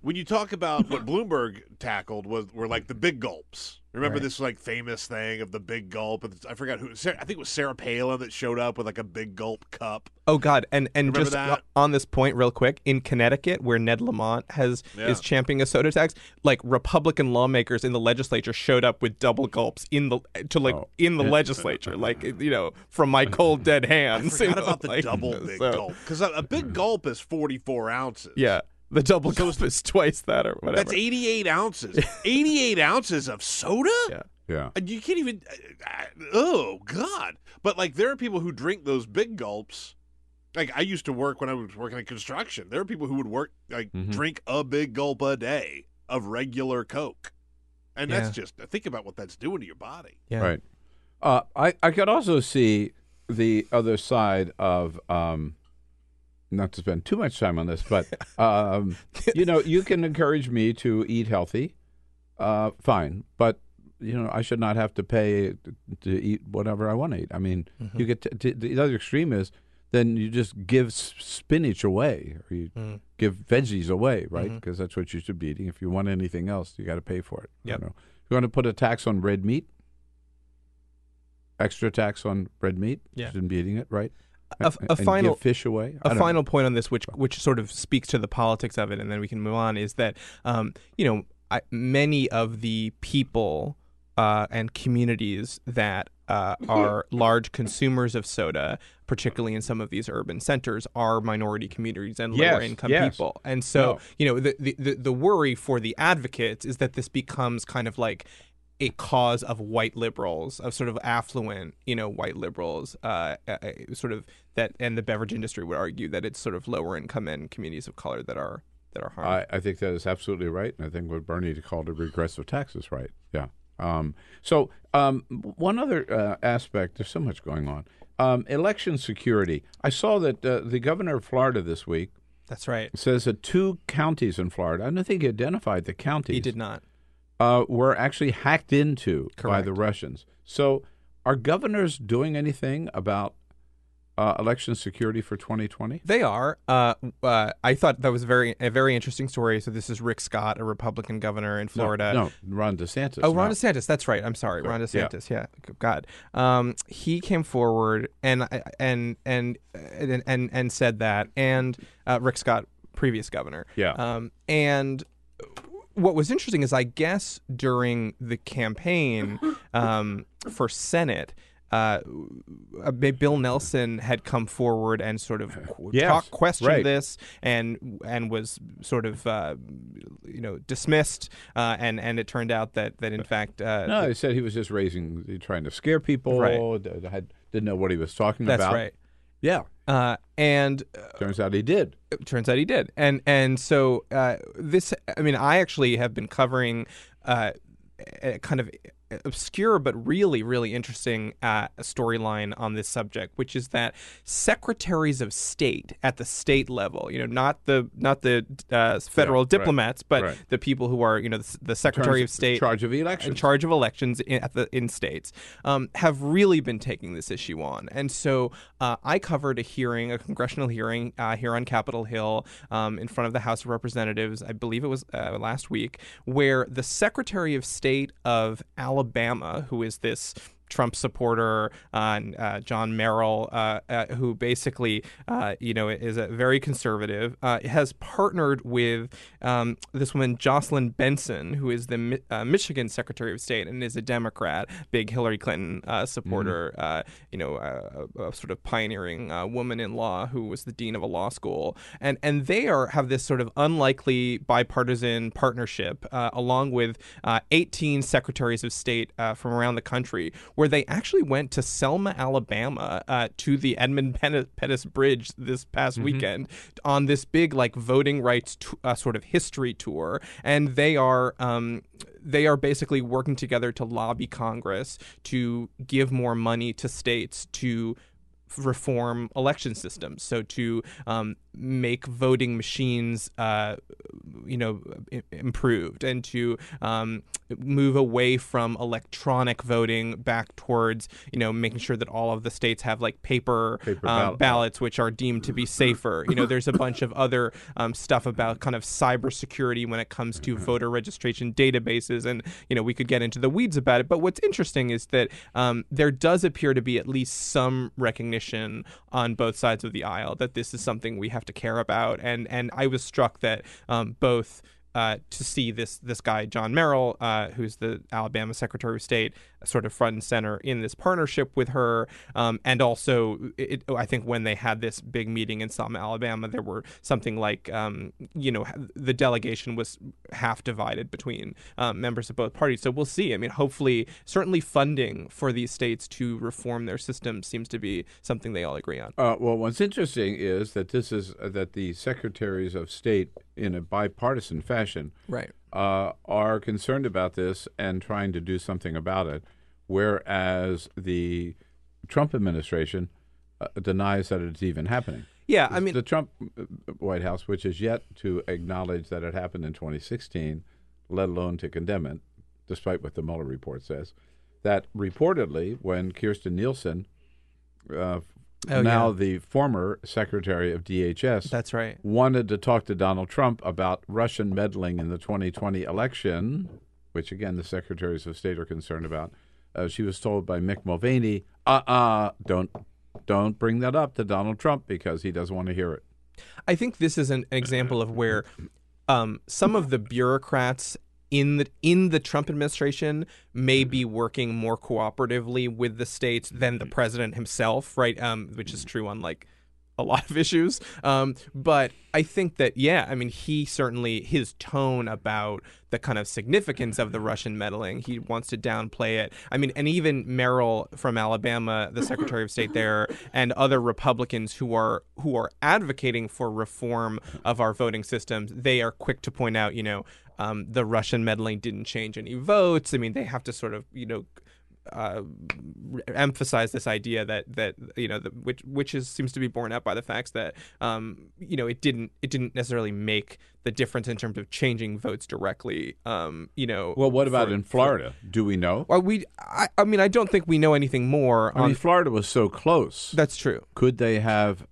when you talk about what Bloomberg tackled was were like the big gulps. Remember Right. this like famous thing of the big gulp? And I forgot who. Sarah, I think it was Sarah Palin that showed up with like a big gulp cup. Oh God! And and Remember just that? on this point, real quick, in Connecticut, where Ned Lamont has Yeah. is championing a soda tax, like Republican lawmakers in the legislature showed up with double gulps in the to like Oh. in the legislature, like you know, from my cold dead hands. I hands. you forgot know, about the like, double big so- gulp because a, a big gulp is forty four ounces. Yeah, the double gulp is twice that or whatever. That's eighty eight ounces. eighty eight ounces of soda. Yeah. Yeah. You can't even. uh, Oh God! But like, there are people who drink those big gulps. Like I used to work when I was working in construction. There are people who would work like Mhm. drink a big gulp a day of regular Coke, and that's just think about what that's doing to your body. Yeah. Right. Uh, I I could also see the other side of um, not to spend too much time on this, but um, you know, you can encourage me to eat healthy, uh, fine, but you know, I should not have to pay to, eat whatever I want to eat. I mean, you get to, to, the other extreme is then you just give spinach away or you Mm. give veggies away, right? Mhm. Because that's what you should be eating. If you want anything else, you got to pay for it. you Yep. know. You want to put a tax on red meat? Extra tax on red meat? Yeah. You shouldn't be eating it, right? A, a And give final fish away. I A don't final point on this, which which sort of speaks to the politics of it, and then we can move on, is that um, you know I, many of the people uh, and communities that uh, are large consumers of soda, particularly in some of these urban centers, are minority communities and Yes, lower income yes. people. And so, No. you know, the, the the the worry for the advocates is that this becomes kind of like a cause of white liberals, of sort of affluent, you know, white liberals, uh, uh, uh, sort of that, and the beverage industry would argue that it's sort of lower income and communities of color that are that are harmed. I, I think that is absolutely right, and I think what Bernie called a regressive tax is right. Yeah. Um, so um, one other uh, aspect, there's so much going on. Um, election security. I saw that uh, the governor of Florida this week That's right. says that two counties in Florida, I don't think he identified the counties. He did not. Uh, were actually hacked into by the Russians. So, are governors doing anything about uh, election security for 2020? They are. Uh, uh, I thought that was very a very interesting story. So this is Rick Scott, a Republican governor in Florida. No, no Ron DeSantis. Oh, Ron now. DeSantis. That's right. I'm sorry, Ron Right, yeah. DeSantis. Yeah. God. Um, he came forward and and and and and, and said that, and uh, Rick Scott, previous governor. Yeah. Um, and what was interesting is, I guess during the campaign um, for Senate. Uh, uh, Bill Nelson had come forward and sort of Yes, talk, questioned right. this and and was sort of uh, you know dismissed uh, and and it turned out that that in fact uh, No, they said he was just raising, trying to scare people. Right. had, didn't know what he was talking That's about. right. Yeah. Uh, and turns out he did. Turns out he did. And and so uh, this, I mean, I actually have been covering uh, a kind of obscure but really really interesting uh, storyline on this subject, which is that secretaries of state at the state level, you know, not the not the uh, federal right, diplomats, but right. the people who are you know the, the secretary of state in charge of in elections. charge of elections in, at the in states um, have really been taking this issue on. And so uh, I covered a hearing, a congressional hearing uh, here on Capitol Hill um, in front of the House of Representatives. I believe it was uh, last week, where the Secretary of State of Alabama, who is this Trump supporter, uh, uh, John Merrill, uh, uh, who basically, uh, you know, is a very conservative, uh, has partnered with um, this woman, Jocelyn Benson, who is the Mi- uh, Michigan Secretary of State and is a Democrat, big Hillary Clinton uh, supporter, uh, you know, a, a sort of pioneering uh, woman in law who was the dean of a law school, and and they are have this sort of unlikely bipartisan partnership, uh, along with uh, 18 secretaries of state uh, from around the country, where they actually went to Selma, Alabama, uh, to the Edmund Pettus Bridge this past Mm-hmm. weekend on this big like voting rights t- uh, sort of history tour, and they are. Um, they are basically working together to lobby Congress to give more money to states to reform election systems. So to um, make voting machines, uh, you know, i- improved, and to um, move away from electronic voting back towards, you know, making sure that all of the states have like paper, Paper um, ballot. ballots, which are deemed to be safer. You know, there's a bunch of other um, stuff about kind of cybersecurity when it comes to voter registration databases, and you know, we could get into the weeds about it. But what's interesting is that um, there does appear to be at least some recognition on both sides of the aisle that this is something we have to care about, and and I was struck that um, both. Uh, to see this this guy John Merrill, uh, who's the Alabama Secretary of State, sort of front and center in this partnership with her, um, and also it, I think when they had this big meeting in Selma, Alabama, there were something like um, you know the delegation was half divided between um, members of both parties. So we'll see. I mean, hopefully, certainly funding for these states to reform their system seems to be something they all agree on. Uh, well, what's interesting is that this is uh, that the secretaries of state, in a bipartisan fashion, Right. uh, are concerned about this and trying to do something about it, whereas the Trump administration uh, denies that it's even happening. Yeah, I mean- the Trump uh, White House, which is yet to acknowledge that it happened in 2016, let alone to condemn it, despite what the Mueller report says, that reportedly when Kirstjen Nielsen, uh, Oh, now yeah. the former Secretary of DHS, That's right. wanted to talk to Donald Trump about Russian meddling in the 2020 election, which again the secretaries of state are concerned about. Uh, she was told by Mick Mulvaney, "Uh-uh, don't don't bring that up to Donald Trump because he doesn't want to hear it." I think this is an example of where um, some of the bureaucrats in the in the Trump administration may be working more cooperatively with the states than the president himself, right? Um, which is true on like a lot of issues. Um, but I think that yeah, I mean, he certainly his tone about the kind of significance of the Russian meddling, he wants to downplay it. I mean, and even Merrill from Alabama, the Secretary of State there, and other Republicans who are who are advocating for reform of our voting systems, they are quick to point out, you know, um, the Russian meddling didn't change any votes. I mean, they have to sort of, you know, uh, emphasize this idea that that you know the, which which is seems to be borne out by the facts that um, you know it didn't it didn't necessarily make the difference in terms of changing votes directly. Um, you know. Well, what about for- in Florida? Do we know? Well, we I, I mean I don't think we know anything more. I on mean, Florida was so close. That's true. Could they have?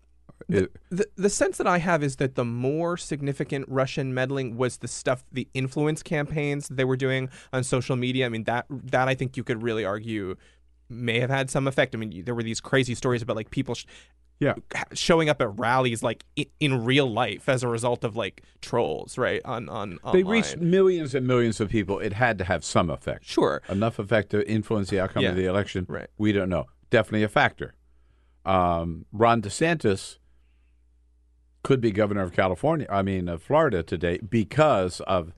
It- the, the sense that I have is that the more significant Russian meddling was the stuff, the influence campaigns they were doing on social media. I mean, that that I think you could really argue may have had some effect. I mean, there were these crazy stories about like people. Sh- yeah. showing up at rallies like in, in real life as a result of like trolls, right? On on they reached millions and millions of people. It had to have some effect. Sure. Enough effect to influence the outcome Yeah. of the election. Right. We don't know. Definitely a factor. Um, Ron DeSantis could be governor of California, I mean, of Florida today because of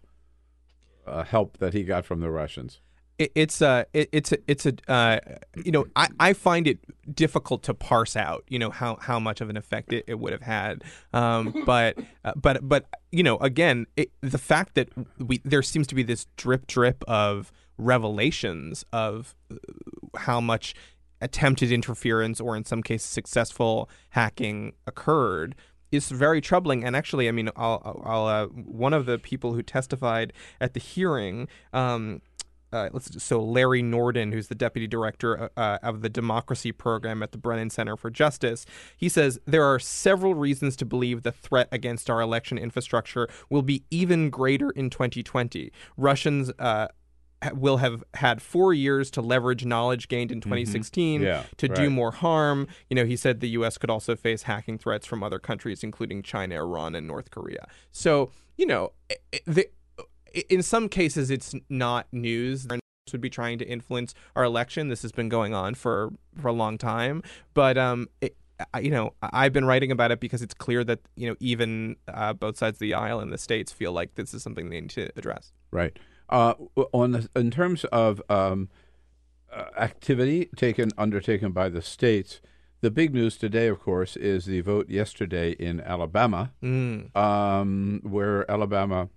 uh, help that he got from the Russians. it, it's a it, it's a it's a uh, you know I, I find it difficult to parse out you know how, how much of an effect it, it would have had um, but uh, but but you know again it, the fact that we there seems to be this drip drip of revelations of uh, how much attempted interference or in some cases successful hacking occurred is very troubling. And actually, I mean, I'll, I'll uh, one of the people who testified at the hearing. Um, uh, so Larry Norden, who's the deputy director uh, of the democracy program at the Brennan Center for Justice, he says there are several reasons to believe the threat against our election infrastructure will be even greater in 2020. Russians. Uh, Will have had four years to leverage knowledge gained in 2016 Yeah, to do more harm. You know, he said the U.S. could also face hacking threats from other countries, including China, Iran, and North Korea. So, you know, the, in some cases, it's not news. Would be trying to influence our election. This has been going on for for a long time, but um, it, I, you know, I've been writing about it because it's clear that you know even uh, both sides of the aisle in the states feel like this is something they need to address. Right. Uh, on the, in terms of um, uh, activity taken undertaken by the states, the big news today, of course, is the vote yesterday in Alabama, Mm. um, where Alabama,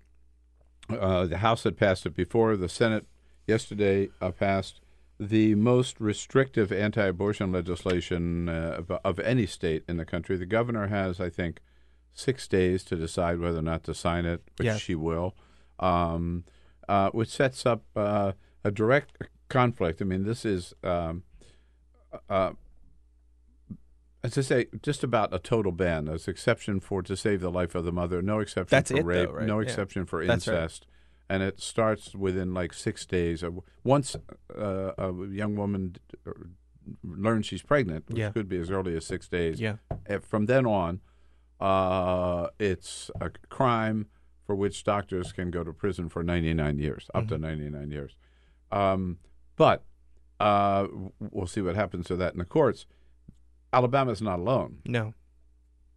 uh, the House had passed it before, the Senate yesterday uh, passed the most restrictive anti-abortion legislation uh, of, of any state in the country. The governor has, I think, six days to decide whether or not to sign it, which Yes. she will, um, uh, which sets up uh, a direct conflict. I mean, this is, um, uh, as I say, just about a total ban. There's exception for to save the life of the mother, no exception That's for it, though, rape, right? no Yeah. exception for That's right. incest. And it starts within like six days. Uh, Once uh, a young woman learns she's pregnant, which Yeah. could be as early as six days, Yeah. eh, from then on, uh, it's a crime for which doctors can go to prison for 99 years, up to 99 years. Um, but uh, we'll see what happens to that in the courts. Alabama's not alone. No.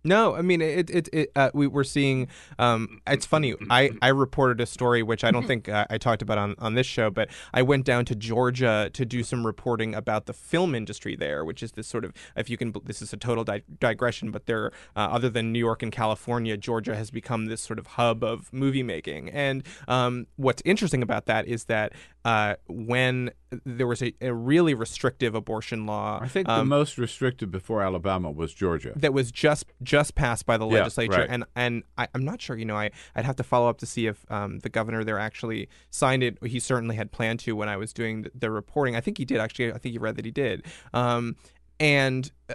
No, I mean it. It. it uh, we were seeing. Um, it's funny. I, I reported a story which I don't think uh, I talked about on, on this show, but I went down to Georgia to do some reporting about the film industry there, which is this sort of. If you can, this is a total di- digression, but there, uh, other than New York and California, Georgia has become this sort of hub of movie making. And um, what's interesting about that is that uh, when there was a, a really restrictive abortion law, I think the um, most restrictive before Alabama was Georgia. that was just just passed by the Yeah, legislature, right. and and I, I'm not sure. You know, I I'd have to follow up to see if um, the governor there actually signed it. He certainly had planned to when I was doing the, the reporting. I think he did actually. I think he read that he did. Um, and uh,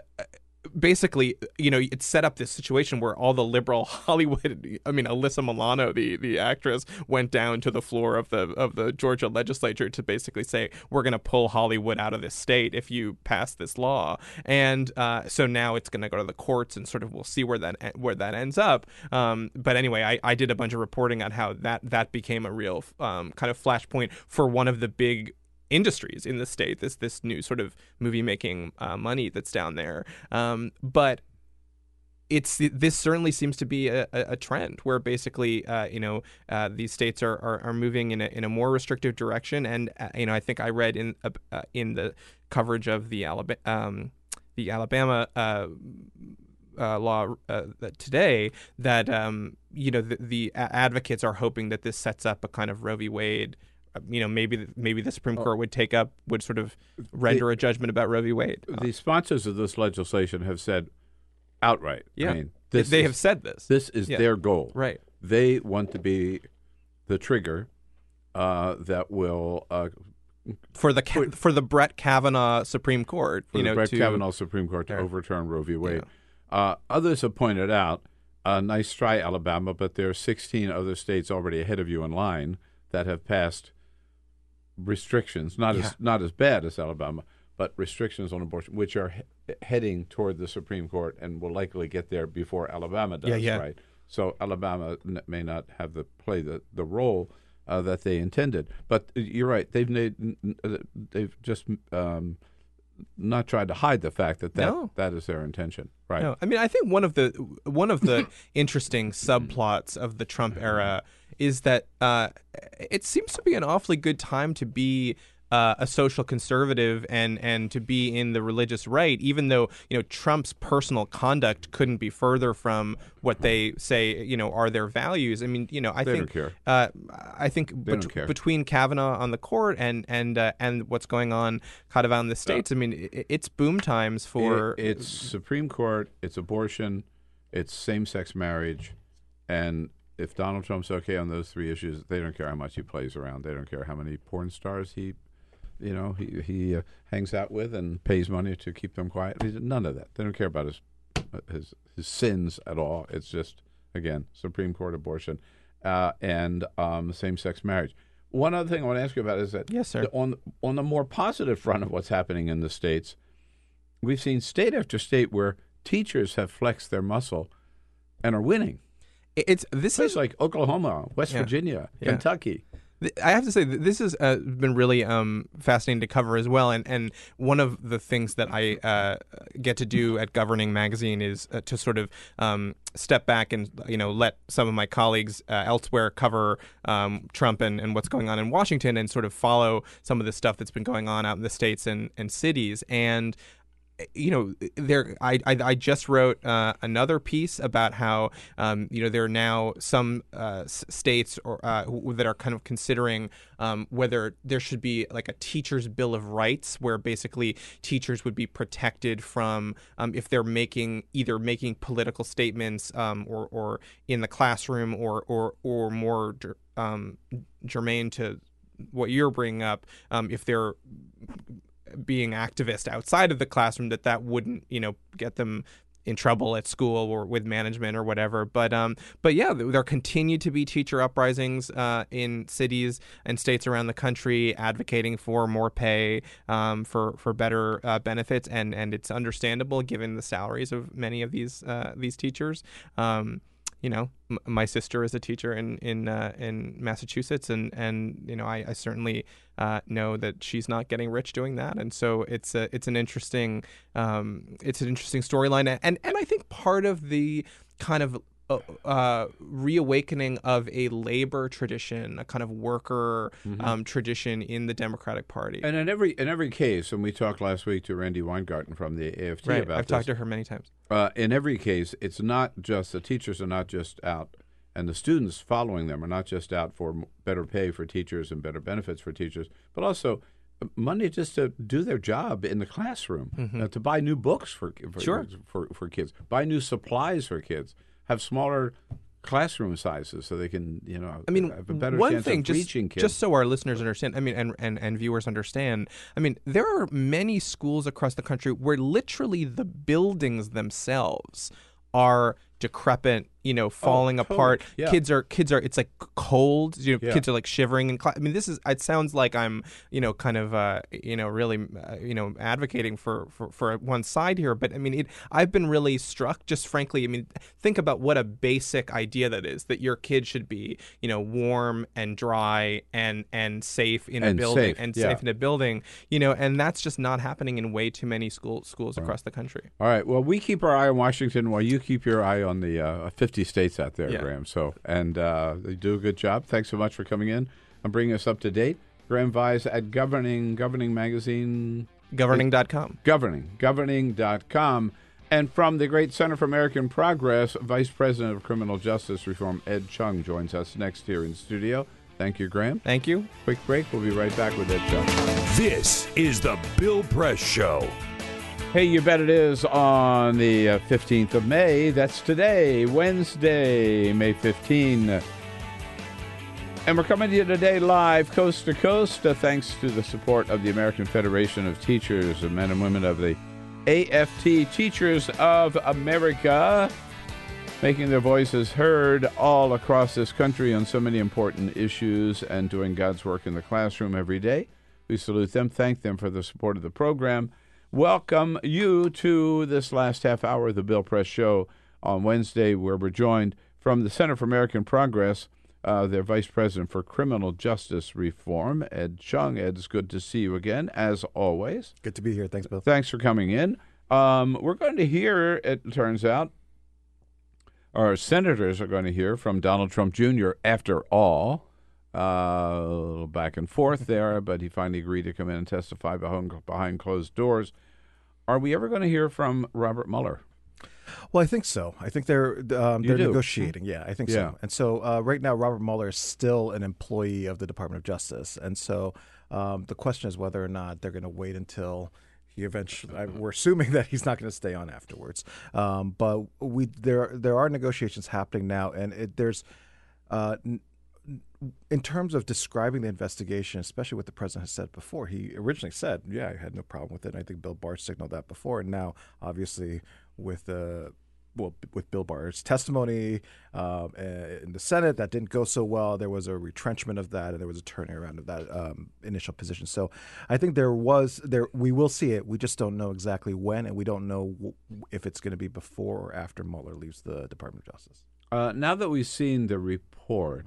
basically, you know, it set up this situation where all the liberal Hollywood, I mean, Alyssa Milano, the the actress, went down to the floor of the of the Georgia legislature to basically say we're going to pull Hollywood out of this state if you pass this law, and uh, so now it's going to go to the courts and sort of we'll see where that where that ends up. Um, but anyway, I, I did a bunch of reporting on how that that became a real um, kind of flashpoint for one of the big industries in the state. This this new sort of movie making uh, money that's down there. Um, but it's this certainly seems to be a, a trend where basically uh, you know uh, these states are, are, are moving in a, in a more restrictive direction and uh, you know I think I read in uh, uh, in the coverage of the Alabama um, the Alabama uh, law that today that um, you know the, the advocates are hoping that this sets up a kind of Roe v. Wade you know, maybe the- maybe the Supreme Oh. Court would take up would sort of render a judgment about Roe v. Wade. The sponsors of this legislation have said outright. Yeah. I mean, They- this they is- have said this. This is Yeah. their goal. Right. They want to be the trigger uh, that will uh, for the Ca- for the Brett Kavanaugh Supreme Court, you the know, Brett to, Kavanaugh Supreme Court to Yeah. overturn Roe v. Wade. Uh, others have pointed out, uh, nice try, Alabama, but there are 16 other states already ahead of you in line that have passed restrictions, not Yeah. as not as bad as Alabama, but restrictions on abortion, which are he- heading toward the Supreme Court and will likely get there before Alabama does. Yeah, yeah. Right. So Alabama n- may not have the play the the role uh, that they intended, but uh, you're right. They've made uh, they've just um, not tried to hide the fact that that, No. that is their intention. Right. No, I mean, I think one of the one of the interesting subplots of the Trump era is that uh, it seems to be an awfully good time to be. Uh, a social conservative and and to be in the religious right, even though you know Trump's personal conduct couldn't be further from what they say you know are their values. I mean, you know, I They think. Uh, I think bet- between Kavanaugh on the court and and uh, and what's going on kind of out in the states, I mean, i it's boom times for It- it's Supreme Court, it's abortion, it's same-sex marriage, and if Donald Trump's okay on those three issues, they don't care how much he plays around. They don't care how many porn stars he, you know, he he uh, hangs out with and pays money to keep them quiet. None of that. They don't care about his his his sins at all. It's just again Supreme Court abortion uh, and um, same-sex marriage. One other thing I want to ask you about is that Yes, sir. the- on on the more positive front of what's happening in the states, we've seen state after state where teachers have flexed their muscle and are winning. It's this Places is like Oklahoma, West Yeah. Virginia, Yeah. Kentucky. I have to say this has uh, been really um, fascinating to cover as well, and and one of the things that I uh, get to do at Governing Magazine is uh, to sort of um, step back and you know let some of my colleagues uh, elsewhere cover um, Trump and, and what's going on in Washington, and sort of follow some of the stuff that's been going on out in the states and and cities, and you know, there. I, I I just wrote uh, another piece about how um, you know there are now some uh, states or uh, that are kind of considering um, whether there should be like a teacher's bill of rights, where basically teachers would be protected from um, if they're making either making political statements um, or or in the classroom or or or more um, germane to what you're bringing up, um, if they're being activist outside of the classroom that that wouldn't you know get them in trouble at school or with management or whatever. But um but yeah there continue to be teacher uprisings uh, in cities and states around the country advocating for more pay um, for for better uh, benefits. And and it's understandable given the salaries of many of these uh, these teachers. Um, you know, m- my sister is a teacher in in uh, in Massachusetts, and and you know, I, I certainly uh, know that she's not getting rich doing that, and so it's a it's an interesting um, it's an interesting storyline, and and I think part of the kind of uh, uh, reawakening of a labor tradition, a kind of worker Mhm. um, tradition in the Democratic Party. And in every in every case, and we talked last week to Randi Weingarten from the AFT Right, about I've this. talked to her many times. Uh, in every case, it's not just the teachers are not just out, and the students following them are not just out for better pay for teachers and better benefits for teachers, but also uh, money just to do their job in the classroom, Mhm. uh, to buy new books for for, Sure. for for kids, buy new supplies for kids, have smaller classroom sizes so they can you know I mean, have a better one chance thing, of just, reaching kids. just so our listeners understand, I mean, and, and, and viewers understand, I mean, there are many schools across the country where literally the buildings themselves are decrepit, you know, falling totally. apart. Yeah. Kids are kids are it's like cold. You know, Yeah. kids are like shivering and class. I mean, this is it sounds like I'm you know kind of uh, you know really uh, you know advocating for, for for one side here, but I mean, it. I've been really struck. Just frankly, I mean, think about what a basic idea that is. That your kid should be you know warm and dry and and safe in a building safe, and yeah. safe in a building. You know, and that's just not happening in way too many school schools across the country. All right. Well, we keep our eye on Washington while you keep your eye on the uh, 50 states out there, Yeah. Graham. So, and uh, they do a good job. Thanks so much for coming in and bringing us up to date. Graham Vyse at Governing Governing Magazine. Governing.com. Governing. Governing.com. And from the Great Center for American Progress, Vice President of Criminal Justice Reform Ed Chung joins us next here in studio. Thank you, Graham. Thank you. Quick break. We'll be right back with Ed Show. This is the Bill Press Show. Hey, you bet it is on the uh, 15th of May. That's today, Wednesday, May 15. And we're coming to you today live, coast to coast, uh, thanks to the support of the American Federation of Teachers, the men and women of the AFT Teachers of America, making their voices heard all across this country on so many important issues and doing God's work in the classroom every day. We salute them, thank them for the support of the program. Welcome you to this last half hour of the Bill Press Show on Wednesday, where we're joined from the Center for American Progress, uh, their Vice President for Criminal Justice Reform, Ed Chung. Ed, it's good to see you again, as always. Good to be here. Thanks, Bill. Thanks for coming in. Um, we're going to hear, it turns out, our senators are going to hear from Donald Trump Jr. after all. Uh, a little back and forth there, but he finally agreed to come in and testify behind, behind closed doors. Are we ever going to hear from Robert Mueller? Well, I think so. I think they're um, they're do? negotiating. Yeah, I think Yeah. so. And so uh, right now, Robert Mueller is still an employee of the Department of Justice, and so um, the question is whether or not they're going to wait until he eventually. I, we're assuming that he's not going to stay on afterwards. Um, but we there there are negotiations happening now, and it, there's. Uh, n- in terms of describing the investigation, especially what the president has said before, he originally said, "Yeah, I had no problem with it." And I think Bill Barr signaled that before, and now, obviously, with uh, well, with Bill Barr's testimony um, in the Senate, that didn't go so well. There was a retrenchment of that, and there was a turning around of that um, initial position. So, I think there was there. We will see it. We just don't know exactly when, and we don't know w- if it's going to be before or after Mueller leaves the Department of Justice. Uh, now that we've seen the report,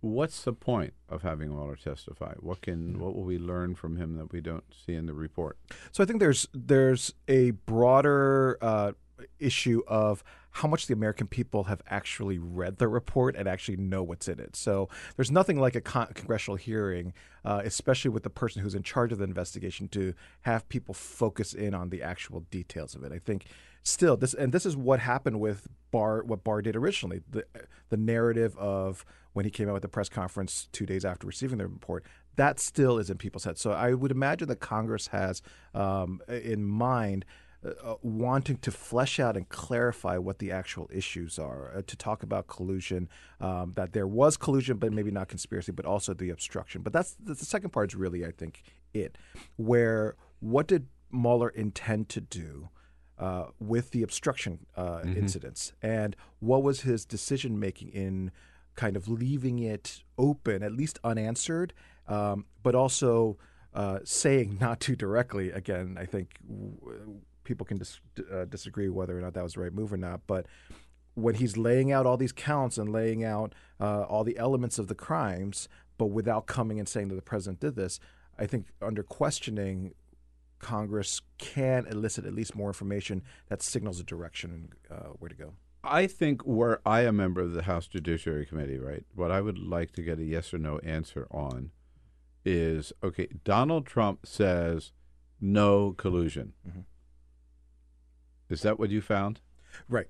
what's the point of having Mueller testify? What can what will we learn from him that we don't see in the report? So I think there's there's a broader uh, issue of how much the American people have actually read the report and actually know what's in it. So there's nothing like a con- congressional hearing, uh, especially with the person who's in charge of the investigation, to have people focus in on the actual details of it. I think still this and this is what happened with Barr what Barr did originally. The the narrative of when he came out with the press conference two days after receiving the report, that still is in people's heads. So I would imagine that Congress has um, in mind uh, wanting to flesh out and clarify what the actual issues are, uh, to talk about collusion, um, that there was collusion, but maybe not conspiracy, but also the obstruction. But that's the second part is really, I think, it, where what did Mueller intend to do? Uh, with the obstruction uh, Mhm. incidents, and what was his decision making in kind of leaving it open, at least unanswered, um, but also uh, saying not too directly. Again, I think w- people can dis- uh, disagree whether or not that was the right move or not, but when he's laying out all these counts and laying out uh, all the elements of the crimes, but without coming and saying that the president did this, I think under questioning, Congress can elicit at least more information that signals a direction uh, where to go. I think were I a member of the House Judiciary Committee, right? What I would like to get a yes or no answer on is okay, Donald Trump says no collusion. Mhm. Is that what you found? Right.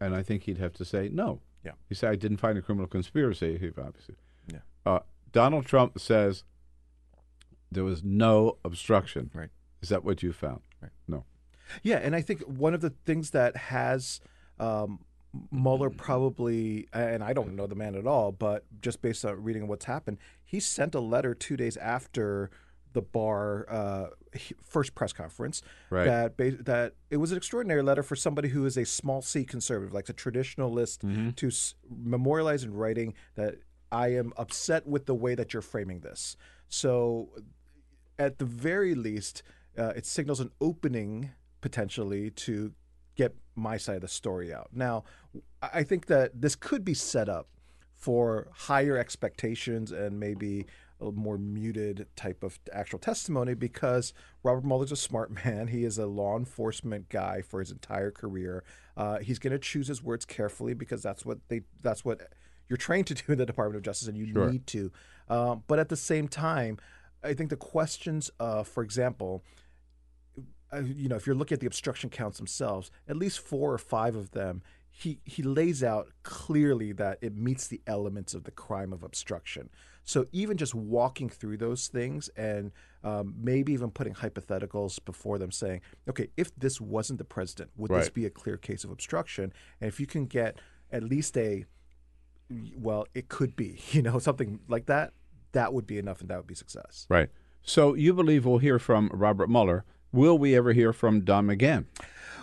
And I think he'd have to say no. Yeah. He said I didn't find a criminal conspiracy. He obviously. Yeah. Uh, Donald Trump says there was no obstruction. Right. Is that what you found? Right. No. Yeah, and I think one of the things that has um, Mueller probably, and I don't know the man at all, but just based on reading what's happened, he sent a letter two days after the Barr uh, first press conference Right. that that it was an extraordinary letter for somebody who is a small c conservative, like a traditionalist, Mm-hmm. to s- memorialize in writing that I am upset with the way that you're framing this. So at the very least, uh, it signals an opening potentially to get my side of the story out. Now, I think that this could be set up for higher expectations and maybe a more muted type of actual testimony because Robert Mueller's a smart man. He is a law enforcement guy for his entire career. Uh, he's going to choose his words carefully because that's what they that's what you're trained to do in the Department of Justice, and you Sure. need to. Um, but at the same time, I think the questions, uh, for example, uh, you know, if you're looking at the obstruction counts themselves, at least four or five of them, he he lays out clearly that it meets the elements of the crime of obstruction. So even just walking through those things and um, maybe even putting hypotheticals before them, saying, okay, if this wasn't the president, would this be a clear case of obstruction? And if you can get at least a well, it could be, you know, something like that, that would be enough and that would be success. Right. So you believe we'll hear from Robert Mueller. Will we ever hear from Don again?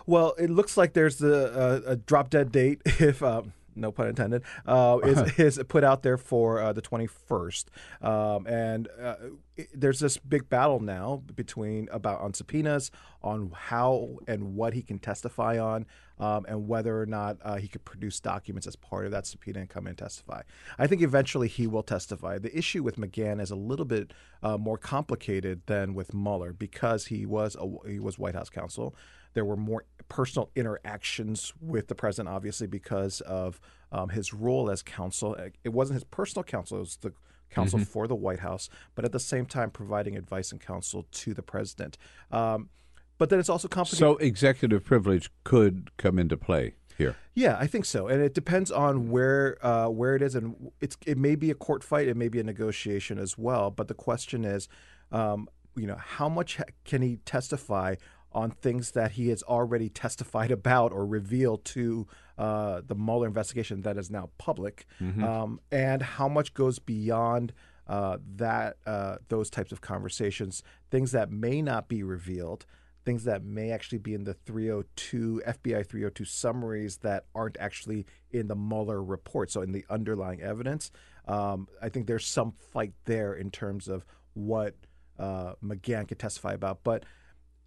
Well, it looks like there's a, a, a drop dead date, if um, no pun intended, uh, is, is put out there for uh, the 21st. Um, and uh, it- there's this big battle now between about on subpoenas, on how and what he can testify on, um, and whether or not uh, he could produce documents as part of that subpoena and come in and testify. I think eventually he will testify. The issue with McGahn is a little bit uh, more complicated than with Mueller because he was a, he was White House counsel. There were more personal interactions with the president, obviously, because of um, his role as counsel. It wasn't his personal counsel; it was the counsel Mhm. for the White House, but at the same time providing advice and counsel to the president. Um, but then it's also complicated. So executive privilege could come into play here. Yeah, I think so, and it depends on where uh, where it is, and it's it may be a court fight, it may be a negotiation as well. But the question is, um, you know, how much can he testify on things that he has already testified about or revealed to uh, the Mueller investigation that is now public, Mhm. um, and how much goes beyond uh, that uh, those types of conversations, things that may not be revealed things that may actually be in the 302 FBI 302 summaries that aren't actually in the Mueller report. So in the underlying evidence, um, I think there's some fight there in terms of what uh, McGahn could testify about. But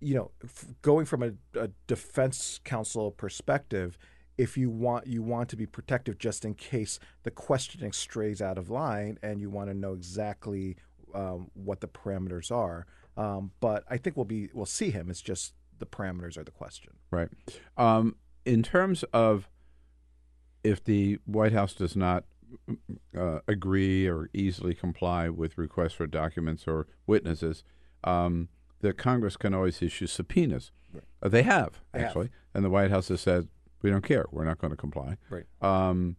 you know, f- going from a, a defense counsel perspective, if you want you want to be protective just in case the questioning strays out of line, and you want to know exactly um, what the parameters are. Um, but I think we'll be we'll see him. It's just the parameters are the question. Right. Um, in terms of if the White House does not uh, agree or easily comply with requests for documents or witnesses, um, the Congress can always issue subpoenas. Uh, they have They have. actually, and the White House has said we don't care. We're not going to comply. Right. Um,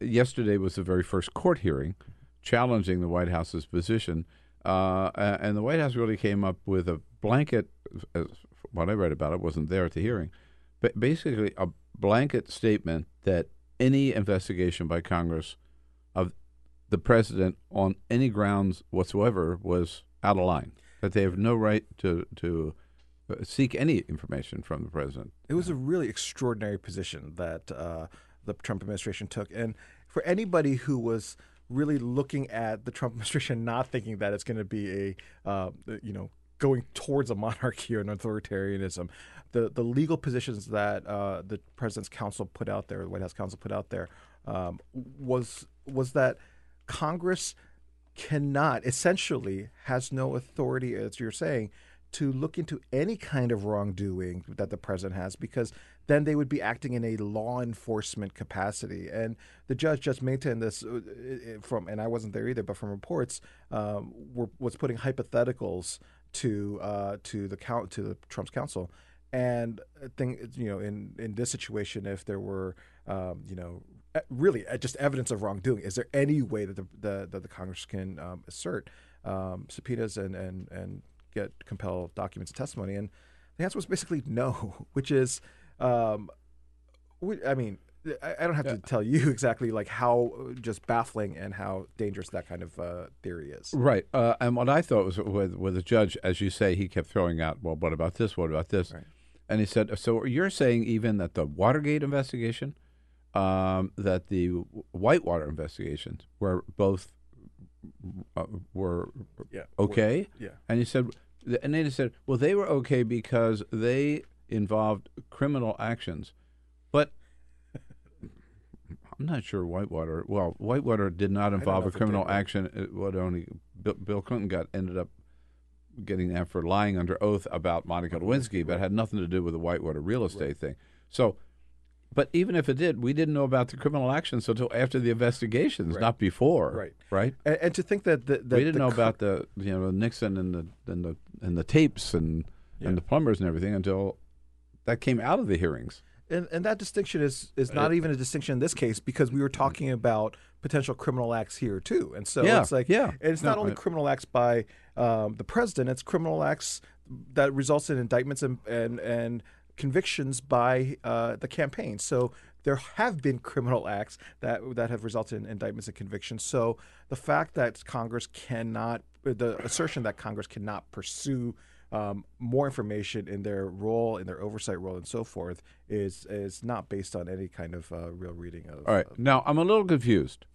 yesterday was the very first court hearing challenging the White House's position, uh, and the White House really came up with a blanket. As what I read about it wasn't there at the hearing, but basically a blanket statement that any investigation by Congress of the president on any grounds whatsoever was out of line. That they have no right to to uh, seek any information from the president. It was a really extraordinary position that uh, the Trump administration took, and for anybody who was really looking at the Trump administration, not thinking that it's going to be a uh, you know going towards a monarchy or an authoritarianism, the the legal positions that uh, the president's counsel put out there, the White House counsel put out there, um, was was that Congress cannot essentially has no authority, as you're saying, to look into any kind of wrongdoing that the president has, because then they would be acting in a law enforcement capacity. And the judge just maintained this uh, from, and I wasn't there either, but from reports, um, were, was putting hypotheticals to uh, to the count to the Trump's counsel. And I think you know, in in this situation, if there were, um, you know, really uh, just evidence of wrongdoing, is there any way that the the, that the Congress can um, assert um, subpoenas and and and get compel documents and testimony? And the answer was basically no, which is, um, we, I mean. I I don't have to tell you exactly like how uh, just baffling and how dangerous that kind of uh, theory is. Right. Uh, and what I thought was with, with the judge, as you say, he kept throwing out, well, what about this? What about this? And he said, so you're saying even that the Watergate investigation, um, that the Whitewater investigations were both uh, were Yeah, okay? were- yeah. And he said, and then he said, well, they were okay because they involved criminal actions. But I'm not sure Whitewater. Well, Whitewater did not involve a criminal action. Uh, it would only Bill, Bill Clinton got ended up getting that for lying under oath about Monica Lewinsky, but it had nothing to do with the Whitewater real estate thing. So, but even if it did, we didn't know about the criminal actions until after the investigations, not before. Right. Right. And, and to think that the, that we didn't know co- about the you know Nixon and the and the and the tapes and and the plumbers and everything until that came out of the hearings. And, and that distinction is is not Uh, even a distinction in this case because we were talking about potential criminal acts here too, and so Yeah, it's like yeah. and it's not only criminal acts by um, the president; it's criminal acts that results in indictments and and, and convictions by uh, the campaign. So there have been criminal acts that that have resulted in indictments and convictions. So the fact that Congress cannot, the assertion that Congress cannot pursue um, more information in their role, in their oversight role, and so forth, is is not based on any kind of uh, real reading of. All right. Now, I'm a little confused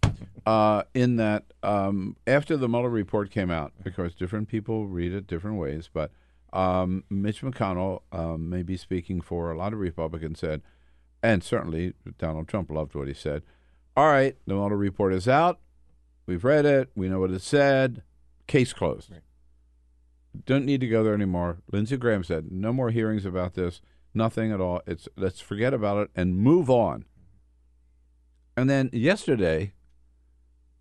uh, in that um, after the Mueller report came out, because different people read it different ways, but um, Mitch McConnell, um, maybe speaking for a lot of Republicans, said, and certainly Donald Trump loved what he said. All right, the Mueller report is out. We've read it. We know what it said. Case closed. Don't need to go there anymore. Lindsey Graham said, no more hearings about this. Nothing at all. It's let's forget about it and move on. And then yesterday,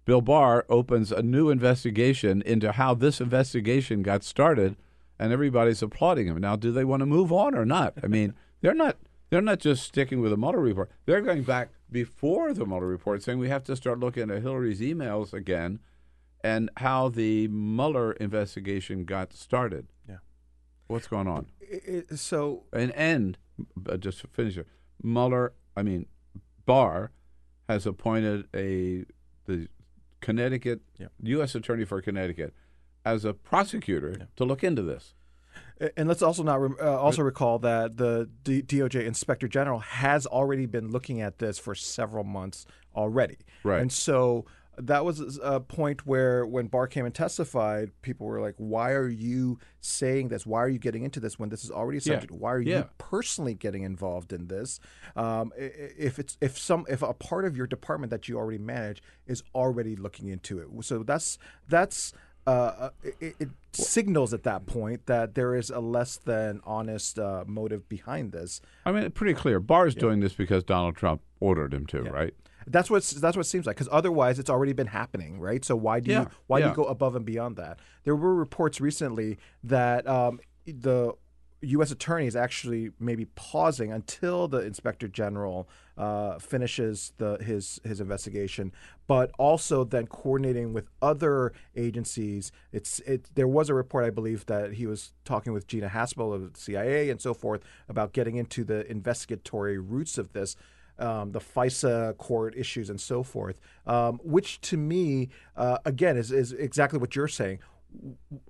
Bill Barr opens a new investigation into how this investigation got started, and everybody's applauding him. Now, do they want to move on or not? I mean, they're not. They're not just sticking with the Mueller report. They're going back before the Mueller report, saying we have to start looking at Hillary's emails again, and how the Mueller investigation got started. Yeah. What's going on? It- so And and uh, just to finish it, Mueller, I mean, Barr has appointed a the Connecticut U.S. Attorney for Connecticut as a prosecutor to look into this. And let's also not uh, also recall that the D- DOJ Inspector General has already been looking at this for several months already. Right. And so that was a point where when Barr came and testified, people were like, "Why are you saying this? Why are you getting into this when this is already a Yeah. subject? Why are Yeah. you personally getting involved in this? Um, if it's if some if a part of your department that you already manage is already looking into it, so that's that's." Uh, it, it signals at that point that there is a less than honest uh, motive behind this. I mean, pretty clear. Barr Barr's doing this because Donald Trump ordered him to, right? That's what that's what it seems like. Because otherwise, it's already been happening, right? So why do Yeah, you why do you go above and beyond that? There were reports recently that um, the U.S. attorney is actually maybe pausing until the inspector general uh, finishes the his his investigation, but also then coordinating with other agencies. It's it. There was a report, I believe, that he was talking with Gina Haspel of the CIA and so forth about getting into the investigatory roots of this um, the FISA court issues and so forth, um, which to me, uh, again, is, is exactly what you're saying.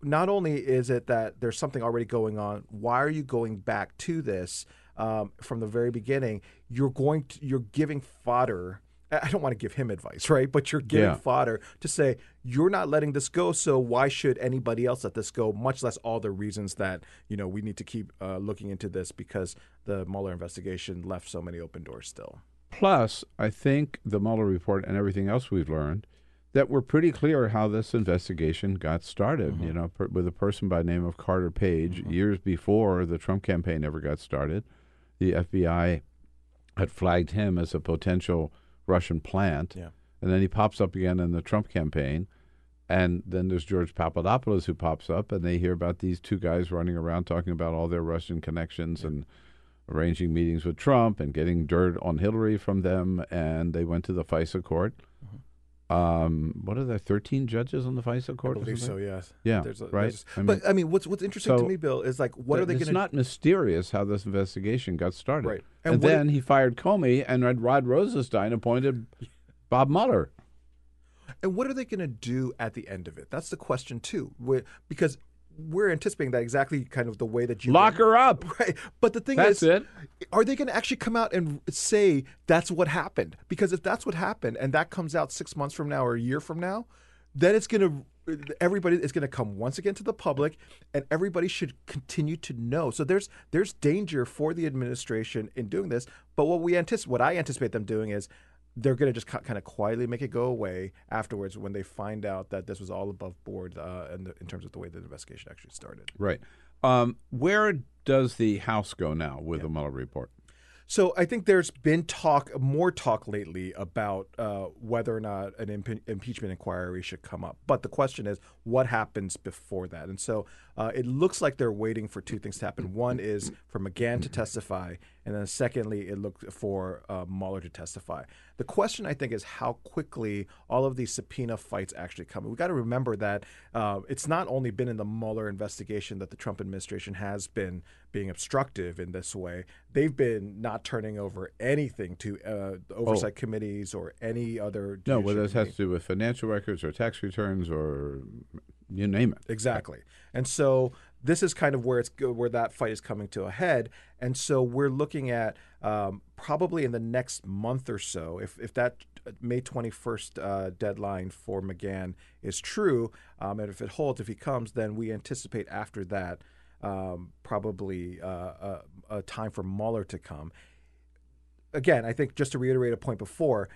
Not only is it that there's something already going on, why are you going back to this um, from the very beginning? You're going to, you're giving fodder. I don't want to give him advice, right? But you're giving Yeah. fodder to say you're not letting this go. So why should anybody else let this go? Much less all the reasons that you know we need to keep uh, looking into this because the Mueller investigation left so many open doors still. Plus, I think the Mueller report and everything else we've learned that we're pretty clear how this investigation got started. You know, per, with a person by the name of Carter Page years before the Trump campaign ever got started. The FBI had flagged him as a potential Russian plant, Yeah. and then he pops up again in the Trump campaign. And then there's George Papadopoulos who pops up, and they hear about these two guys running around talking about all their Russian connections and arranging meetings with Trump and getting dirt on Hillary from them. And they went to the FISA court. Um, what are there? Thirteen judges on the FISA court? or believe so, yes. Yeah. There's a- right. there's- but, I mean, what's- what's interesting to me, Bill, is, like, what are they It's gonna- do It's not mysterious how this investigation got started. Right. And, And then he fired Comey, and Rod- Rod Rosenstein appointed Bob Mueller. And what are they going to do at the end of it? That's the question too. because we're anticipating that exactly kind of the way that you Lock her up. Right. But the thing That's is, it. are they going to actually come out and say that's what happened? Because if that's what happened and that comes out six months from now or a year from now, then it's going to everybody is going to come once again to the public and everybody should continue to know so there's there's danger for the administration in doing this but what we anticipate what i anticipate them doing is they're going to just kind of quietly make it go away afterwards when they find out that this was all above board uh, in, the, in terms of the way the investigation actually started Right. Um, where does the House go now with the Mueller report? So I think there's been talk, more talk lately about uh, whether or not an impe- impeachment inquiry should come up. But the question is, what happens before that? And so uh, it looks like they're waiting for two things to happen. One is for McGahn to testify, and then secondly, it looked for uh, Mueller to testify. The question, I think, is how quickly all of these subpoena fights actually come. We've got to remember that uh, it's not only been in the Mueller investigation that the Trump administration has been being obstructive in this way. They've been not turning over anything to uh, oversight Oh. committees or any other. No, whether judiciary this has to do with financial records or tax returns or you name it. Exactly. And so this is kind of where it's where that fight is coming to a head. And so we're looking at um, probably in the next month or so, if if that May 21st uh, deadline for McGahn is true, um, and if it holds, if he comes, then we anticipate after that um, probably uh, a, a time for Mueller to come. Again, I think just to reiterate a point before,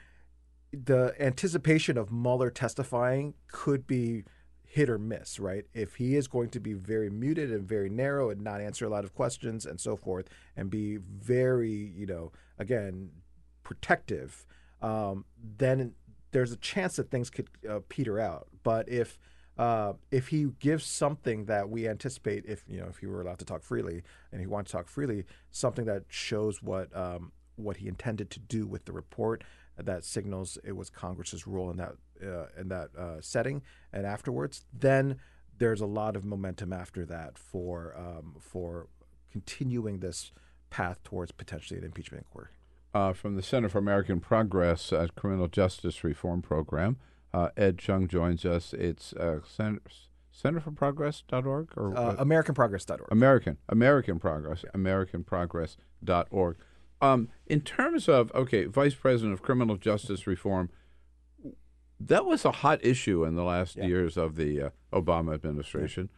the anticipation of Mueller testifying could be hit or miss, right? If he is going to be very muted and very narrow and not answer a lot of questions and so forth, and be very, you know, again, protective, um, then there's a chance that things could uh, peter out. But if uh, if he gives something that we anticipate, if you know, if he were allowed to talk freely and he wants to talk freely, something that shows what um, what he intended to do with the report, that signals it was Congress's role in that uh, in that uh, setting, and afterwards, then there's a lot of momentum after that for um, for continuing this path towards potentially an impeachment inquiry. uh, from the Center for American Progress uh, Criminal Justice Reform Program. Uh, Ed Chung joins us. It's uh, Center, centerforprogress.org or Uh. AmericanProgress.org. American American Progress AmericanProgress.org. Um, in terms of okay, Vice President of Criminal Justice Reform, that was a hot issue in the last years of the uh, Obama administration,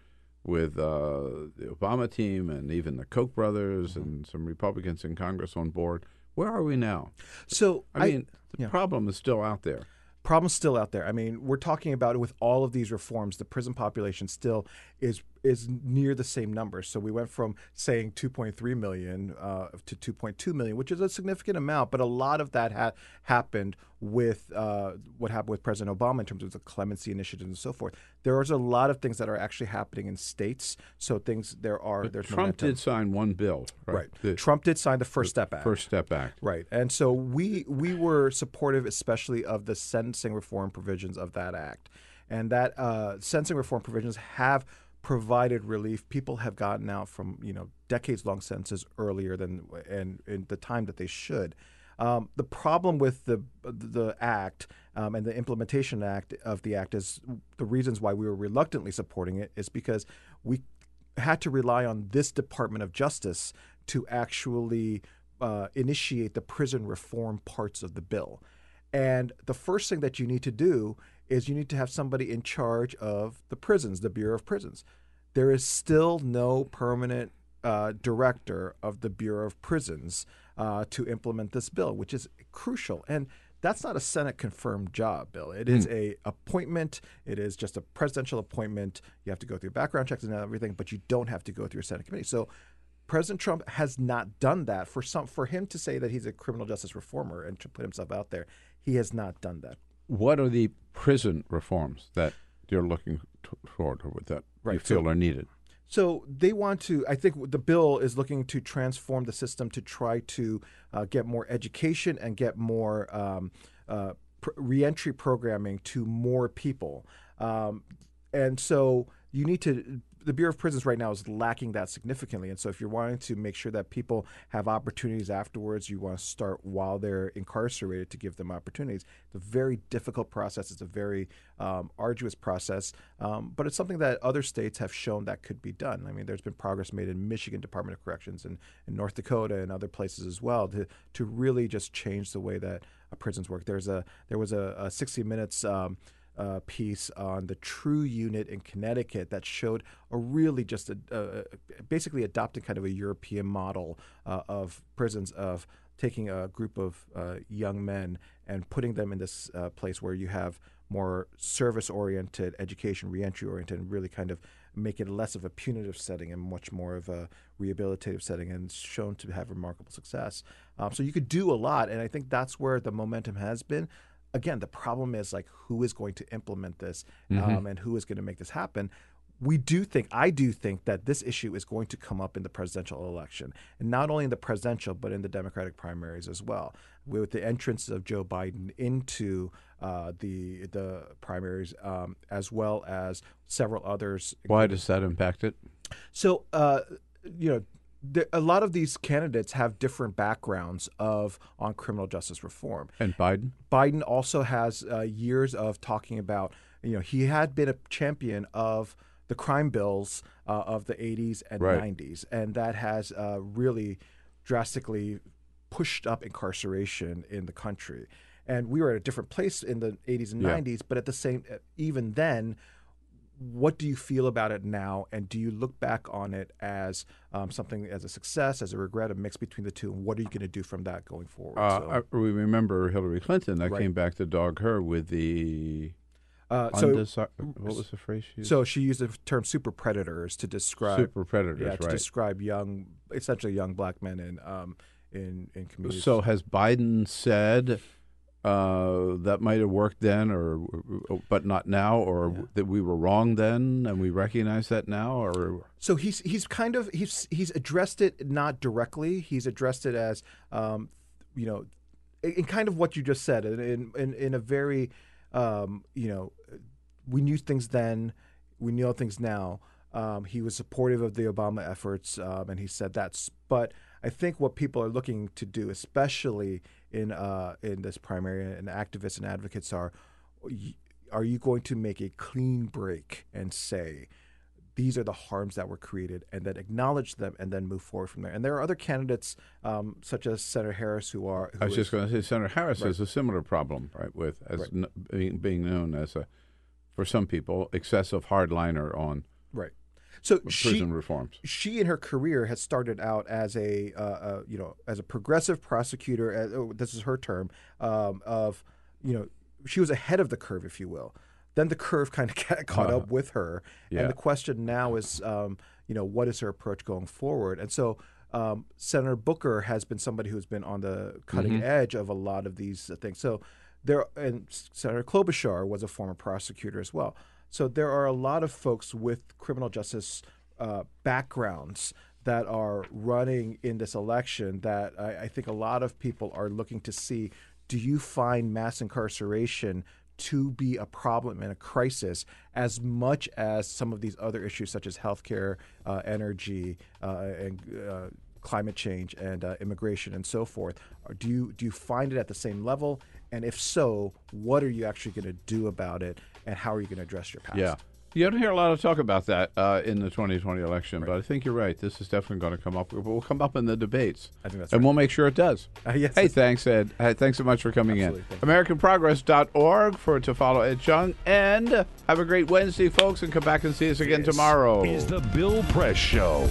with uh, the Obama team and even the Koch brothers Mm-hmm. and some Republicans in Congress on board. Where are we now? So I mean, the yeah. problem is still out there. problem's still out there. I mean, we're talking about with all of these reforms, the prison population still is is near the same number. So we went from saying 2.3 million uh, to 2.2 million, which is a significant amount. But a lot of that ha- happened with uh, what happened with President Obama in terms of the clemency initiatives and so forth. There is a lot of things that are actually happening in states. So things there are But there's Trump momentum. did sign one bill, right? Right. The- Trump did sign the First Step Act. First Step Act. Right. And so we we were supportive, especially of the sentencing reform provisions of that act, and that uh, sentencing reform provisions have provided relief. People have gotten out from you know decades long sentences earlier than and in the time that they should. Um, the problem with the the act um, and the implementation act of the act is the reasons why we were reluctantly supporting it is because we had to rely on this Department of Justice to actually uh, initiate the prison reform parts of the bill. And the first thing that you need to do is you need to have somebody in charge of the prisons, the Bureau of Prisons. There is still no permanent uh, director of the Bureau of Prisons uh, to implement this bill, which is crucial. And that's not a Senate confirmed job, Bill. It is Hmm. a appointment. It is just a presidential appointment. You have to go through background checks and everything, but you don't have to go through a Senate committee. So President Trump has not done that. For some, for him to say that he's a criminal justice reformer and to put himself out there, he has not done that. What are the prison reforms that you're looking toward or that you feel so- are needed? So they want to. I think the bill is looking to transform the system to try to uh, get more education and get more um, uh, pr- reentry programming to more people. Um, and so you need to. The Bureau of Prisons right now is lacking that significantly. And so if you're wanting to make sure that people have opportunities afterwards, you want to start while they're incarcerated to give them opportunities. It's a very difficult process. It's a very um, arduous process, um, but it's something that other states have shown that could be done. I mean, there's been progress made in Michigan Department of Corrections and in North Dakota and other places as well to to really just change the way that uh, prisons work. There's a there was a, a 60 Minutes. Um, uh, piece on the True Unit in Connecticut that showed a really just a, basically adopting kind of a European model uh, of prisons of taking a group of uh, young men and putting them in this uh, place where you have more service oriented, education, reentry oriented, and really kind of make it less of a punitive setting and much more of a rehabilitative setting, and shown to have remarkable success. Um, so you could do a lot, and I think that's where the momentum has been again, the problem is like who is going to implement this um, Mhm. and who is going to make this happen. we do think, I do think that this issue is going to come up in the presidential election, and not only in the presidential, but in the Democratic primaries as well. With the entrance of Joe Biden into uh, the the primaries, um, as well as several others. Why does that impact it? So, uh, you know, the, a lot of these candidates have different backgrounds of on criminal justice reform. And Biden? Biden also has uh, years of talking about, you know, he had been a champion of the crime bills uh, of the 80s and Right. 90s, and that has uh, really drastically pushed up incarceration in the country. And we were at a different place in the 80s and Yeah. 90s, but at the same, even then, what do you feel about it now and do you look back on it as um, something as a success as a regret a mix between the two and what are you going to do from that going forward Uh, So- I- we remember Hillary Clinton that Right. came back to dog her with the. Uh, so, undesi- what was the phrase she used? So she used the term super predators to describe Super predators, yeah, to right. describe young, essentially young black men in um, in in communities. So has Biden said uh, that might have worked then, or but not now, or that we were wrong then, and we recognize that now, or So he's he's kind of he's he's addressed it not directly. He's addressed it as um, you know, in, in kind of what you just said, in in in a very um, you know, we knew things then, we know things now. Um, he was supportive of the Obama efforts, um, and he said that's. But I think what people are looking to do, especially in uh, in this primary, and activists and advocates are, are you going to make a clean break and say? these are the harms that were created, and then acknowledge them, and then move forward from there. And there are other candidates, um, such as Senator Harris, who are. Who I was is- just going to say Senator Harris Right. has a similar problem, right? With as Right. n- being, being known as a, for some people, excessive hardliner on Right. So prison she, reforms. She in her career has started out as a uh, uh, you know as a progressive prosecutor. As, oh, this is her term um, of you know she was ahead of the curve, if you will. Then the curve kind of caught Uh, up with her, yeah. and the question now is um, you know what is her approach going forward? And so. Um, Senator Booker has been somebody who's been on the cutting Mhm. edge of a lot of these uh, things. So there, and Senator Klobuchar was a former prosecutor as well. So there are a lot of folks with criminal justice uh, backgrounds that are running in this election that I, I think a lot of people are looking to see. Do you find mass incarceration to be a problem and a crisis as much as some of these other issues such as healthcare, uh, energy, uh, and uh, climate change, and uh, immigration, and so forth? Or do you do you find it at the same level? And if so, what are you actually going to do about it, and how are you going to address your past? Yeah. You don't hear a lot of talk about that uh, in the 2020 election, but I think you're right. This is definitely going to come up. It will come up in the debates. I think that's and right. we'll make sure it does. Uh, yes. Hey, thanks, Ed. Hey, thanks so much for coming Absolutely. in. AmericanProgress.org for to follow Ed Chung. And have a great Wednesday, folks, and come back and see us again tomorrow. Is the Bill Press Show.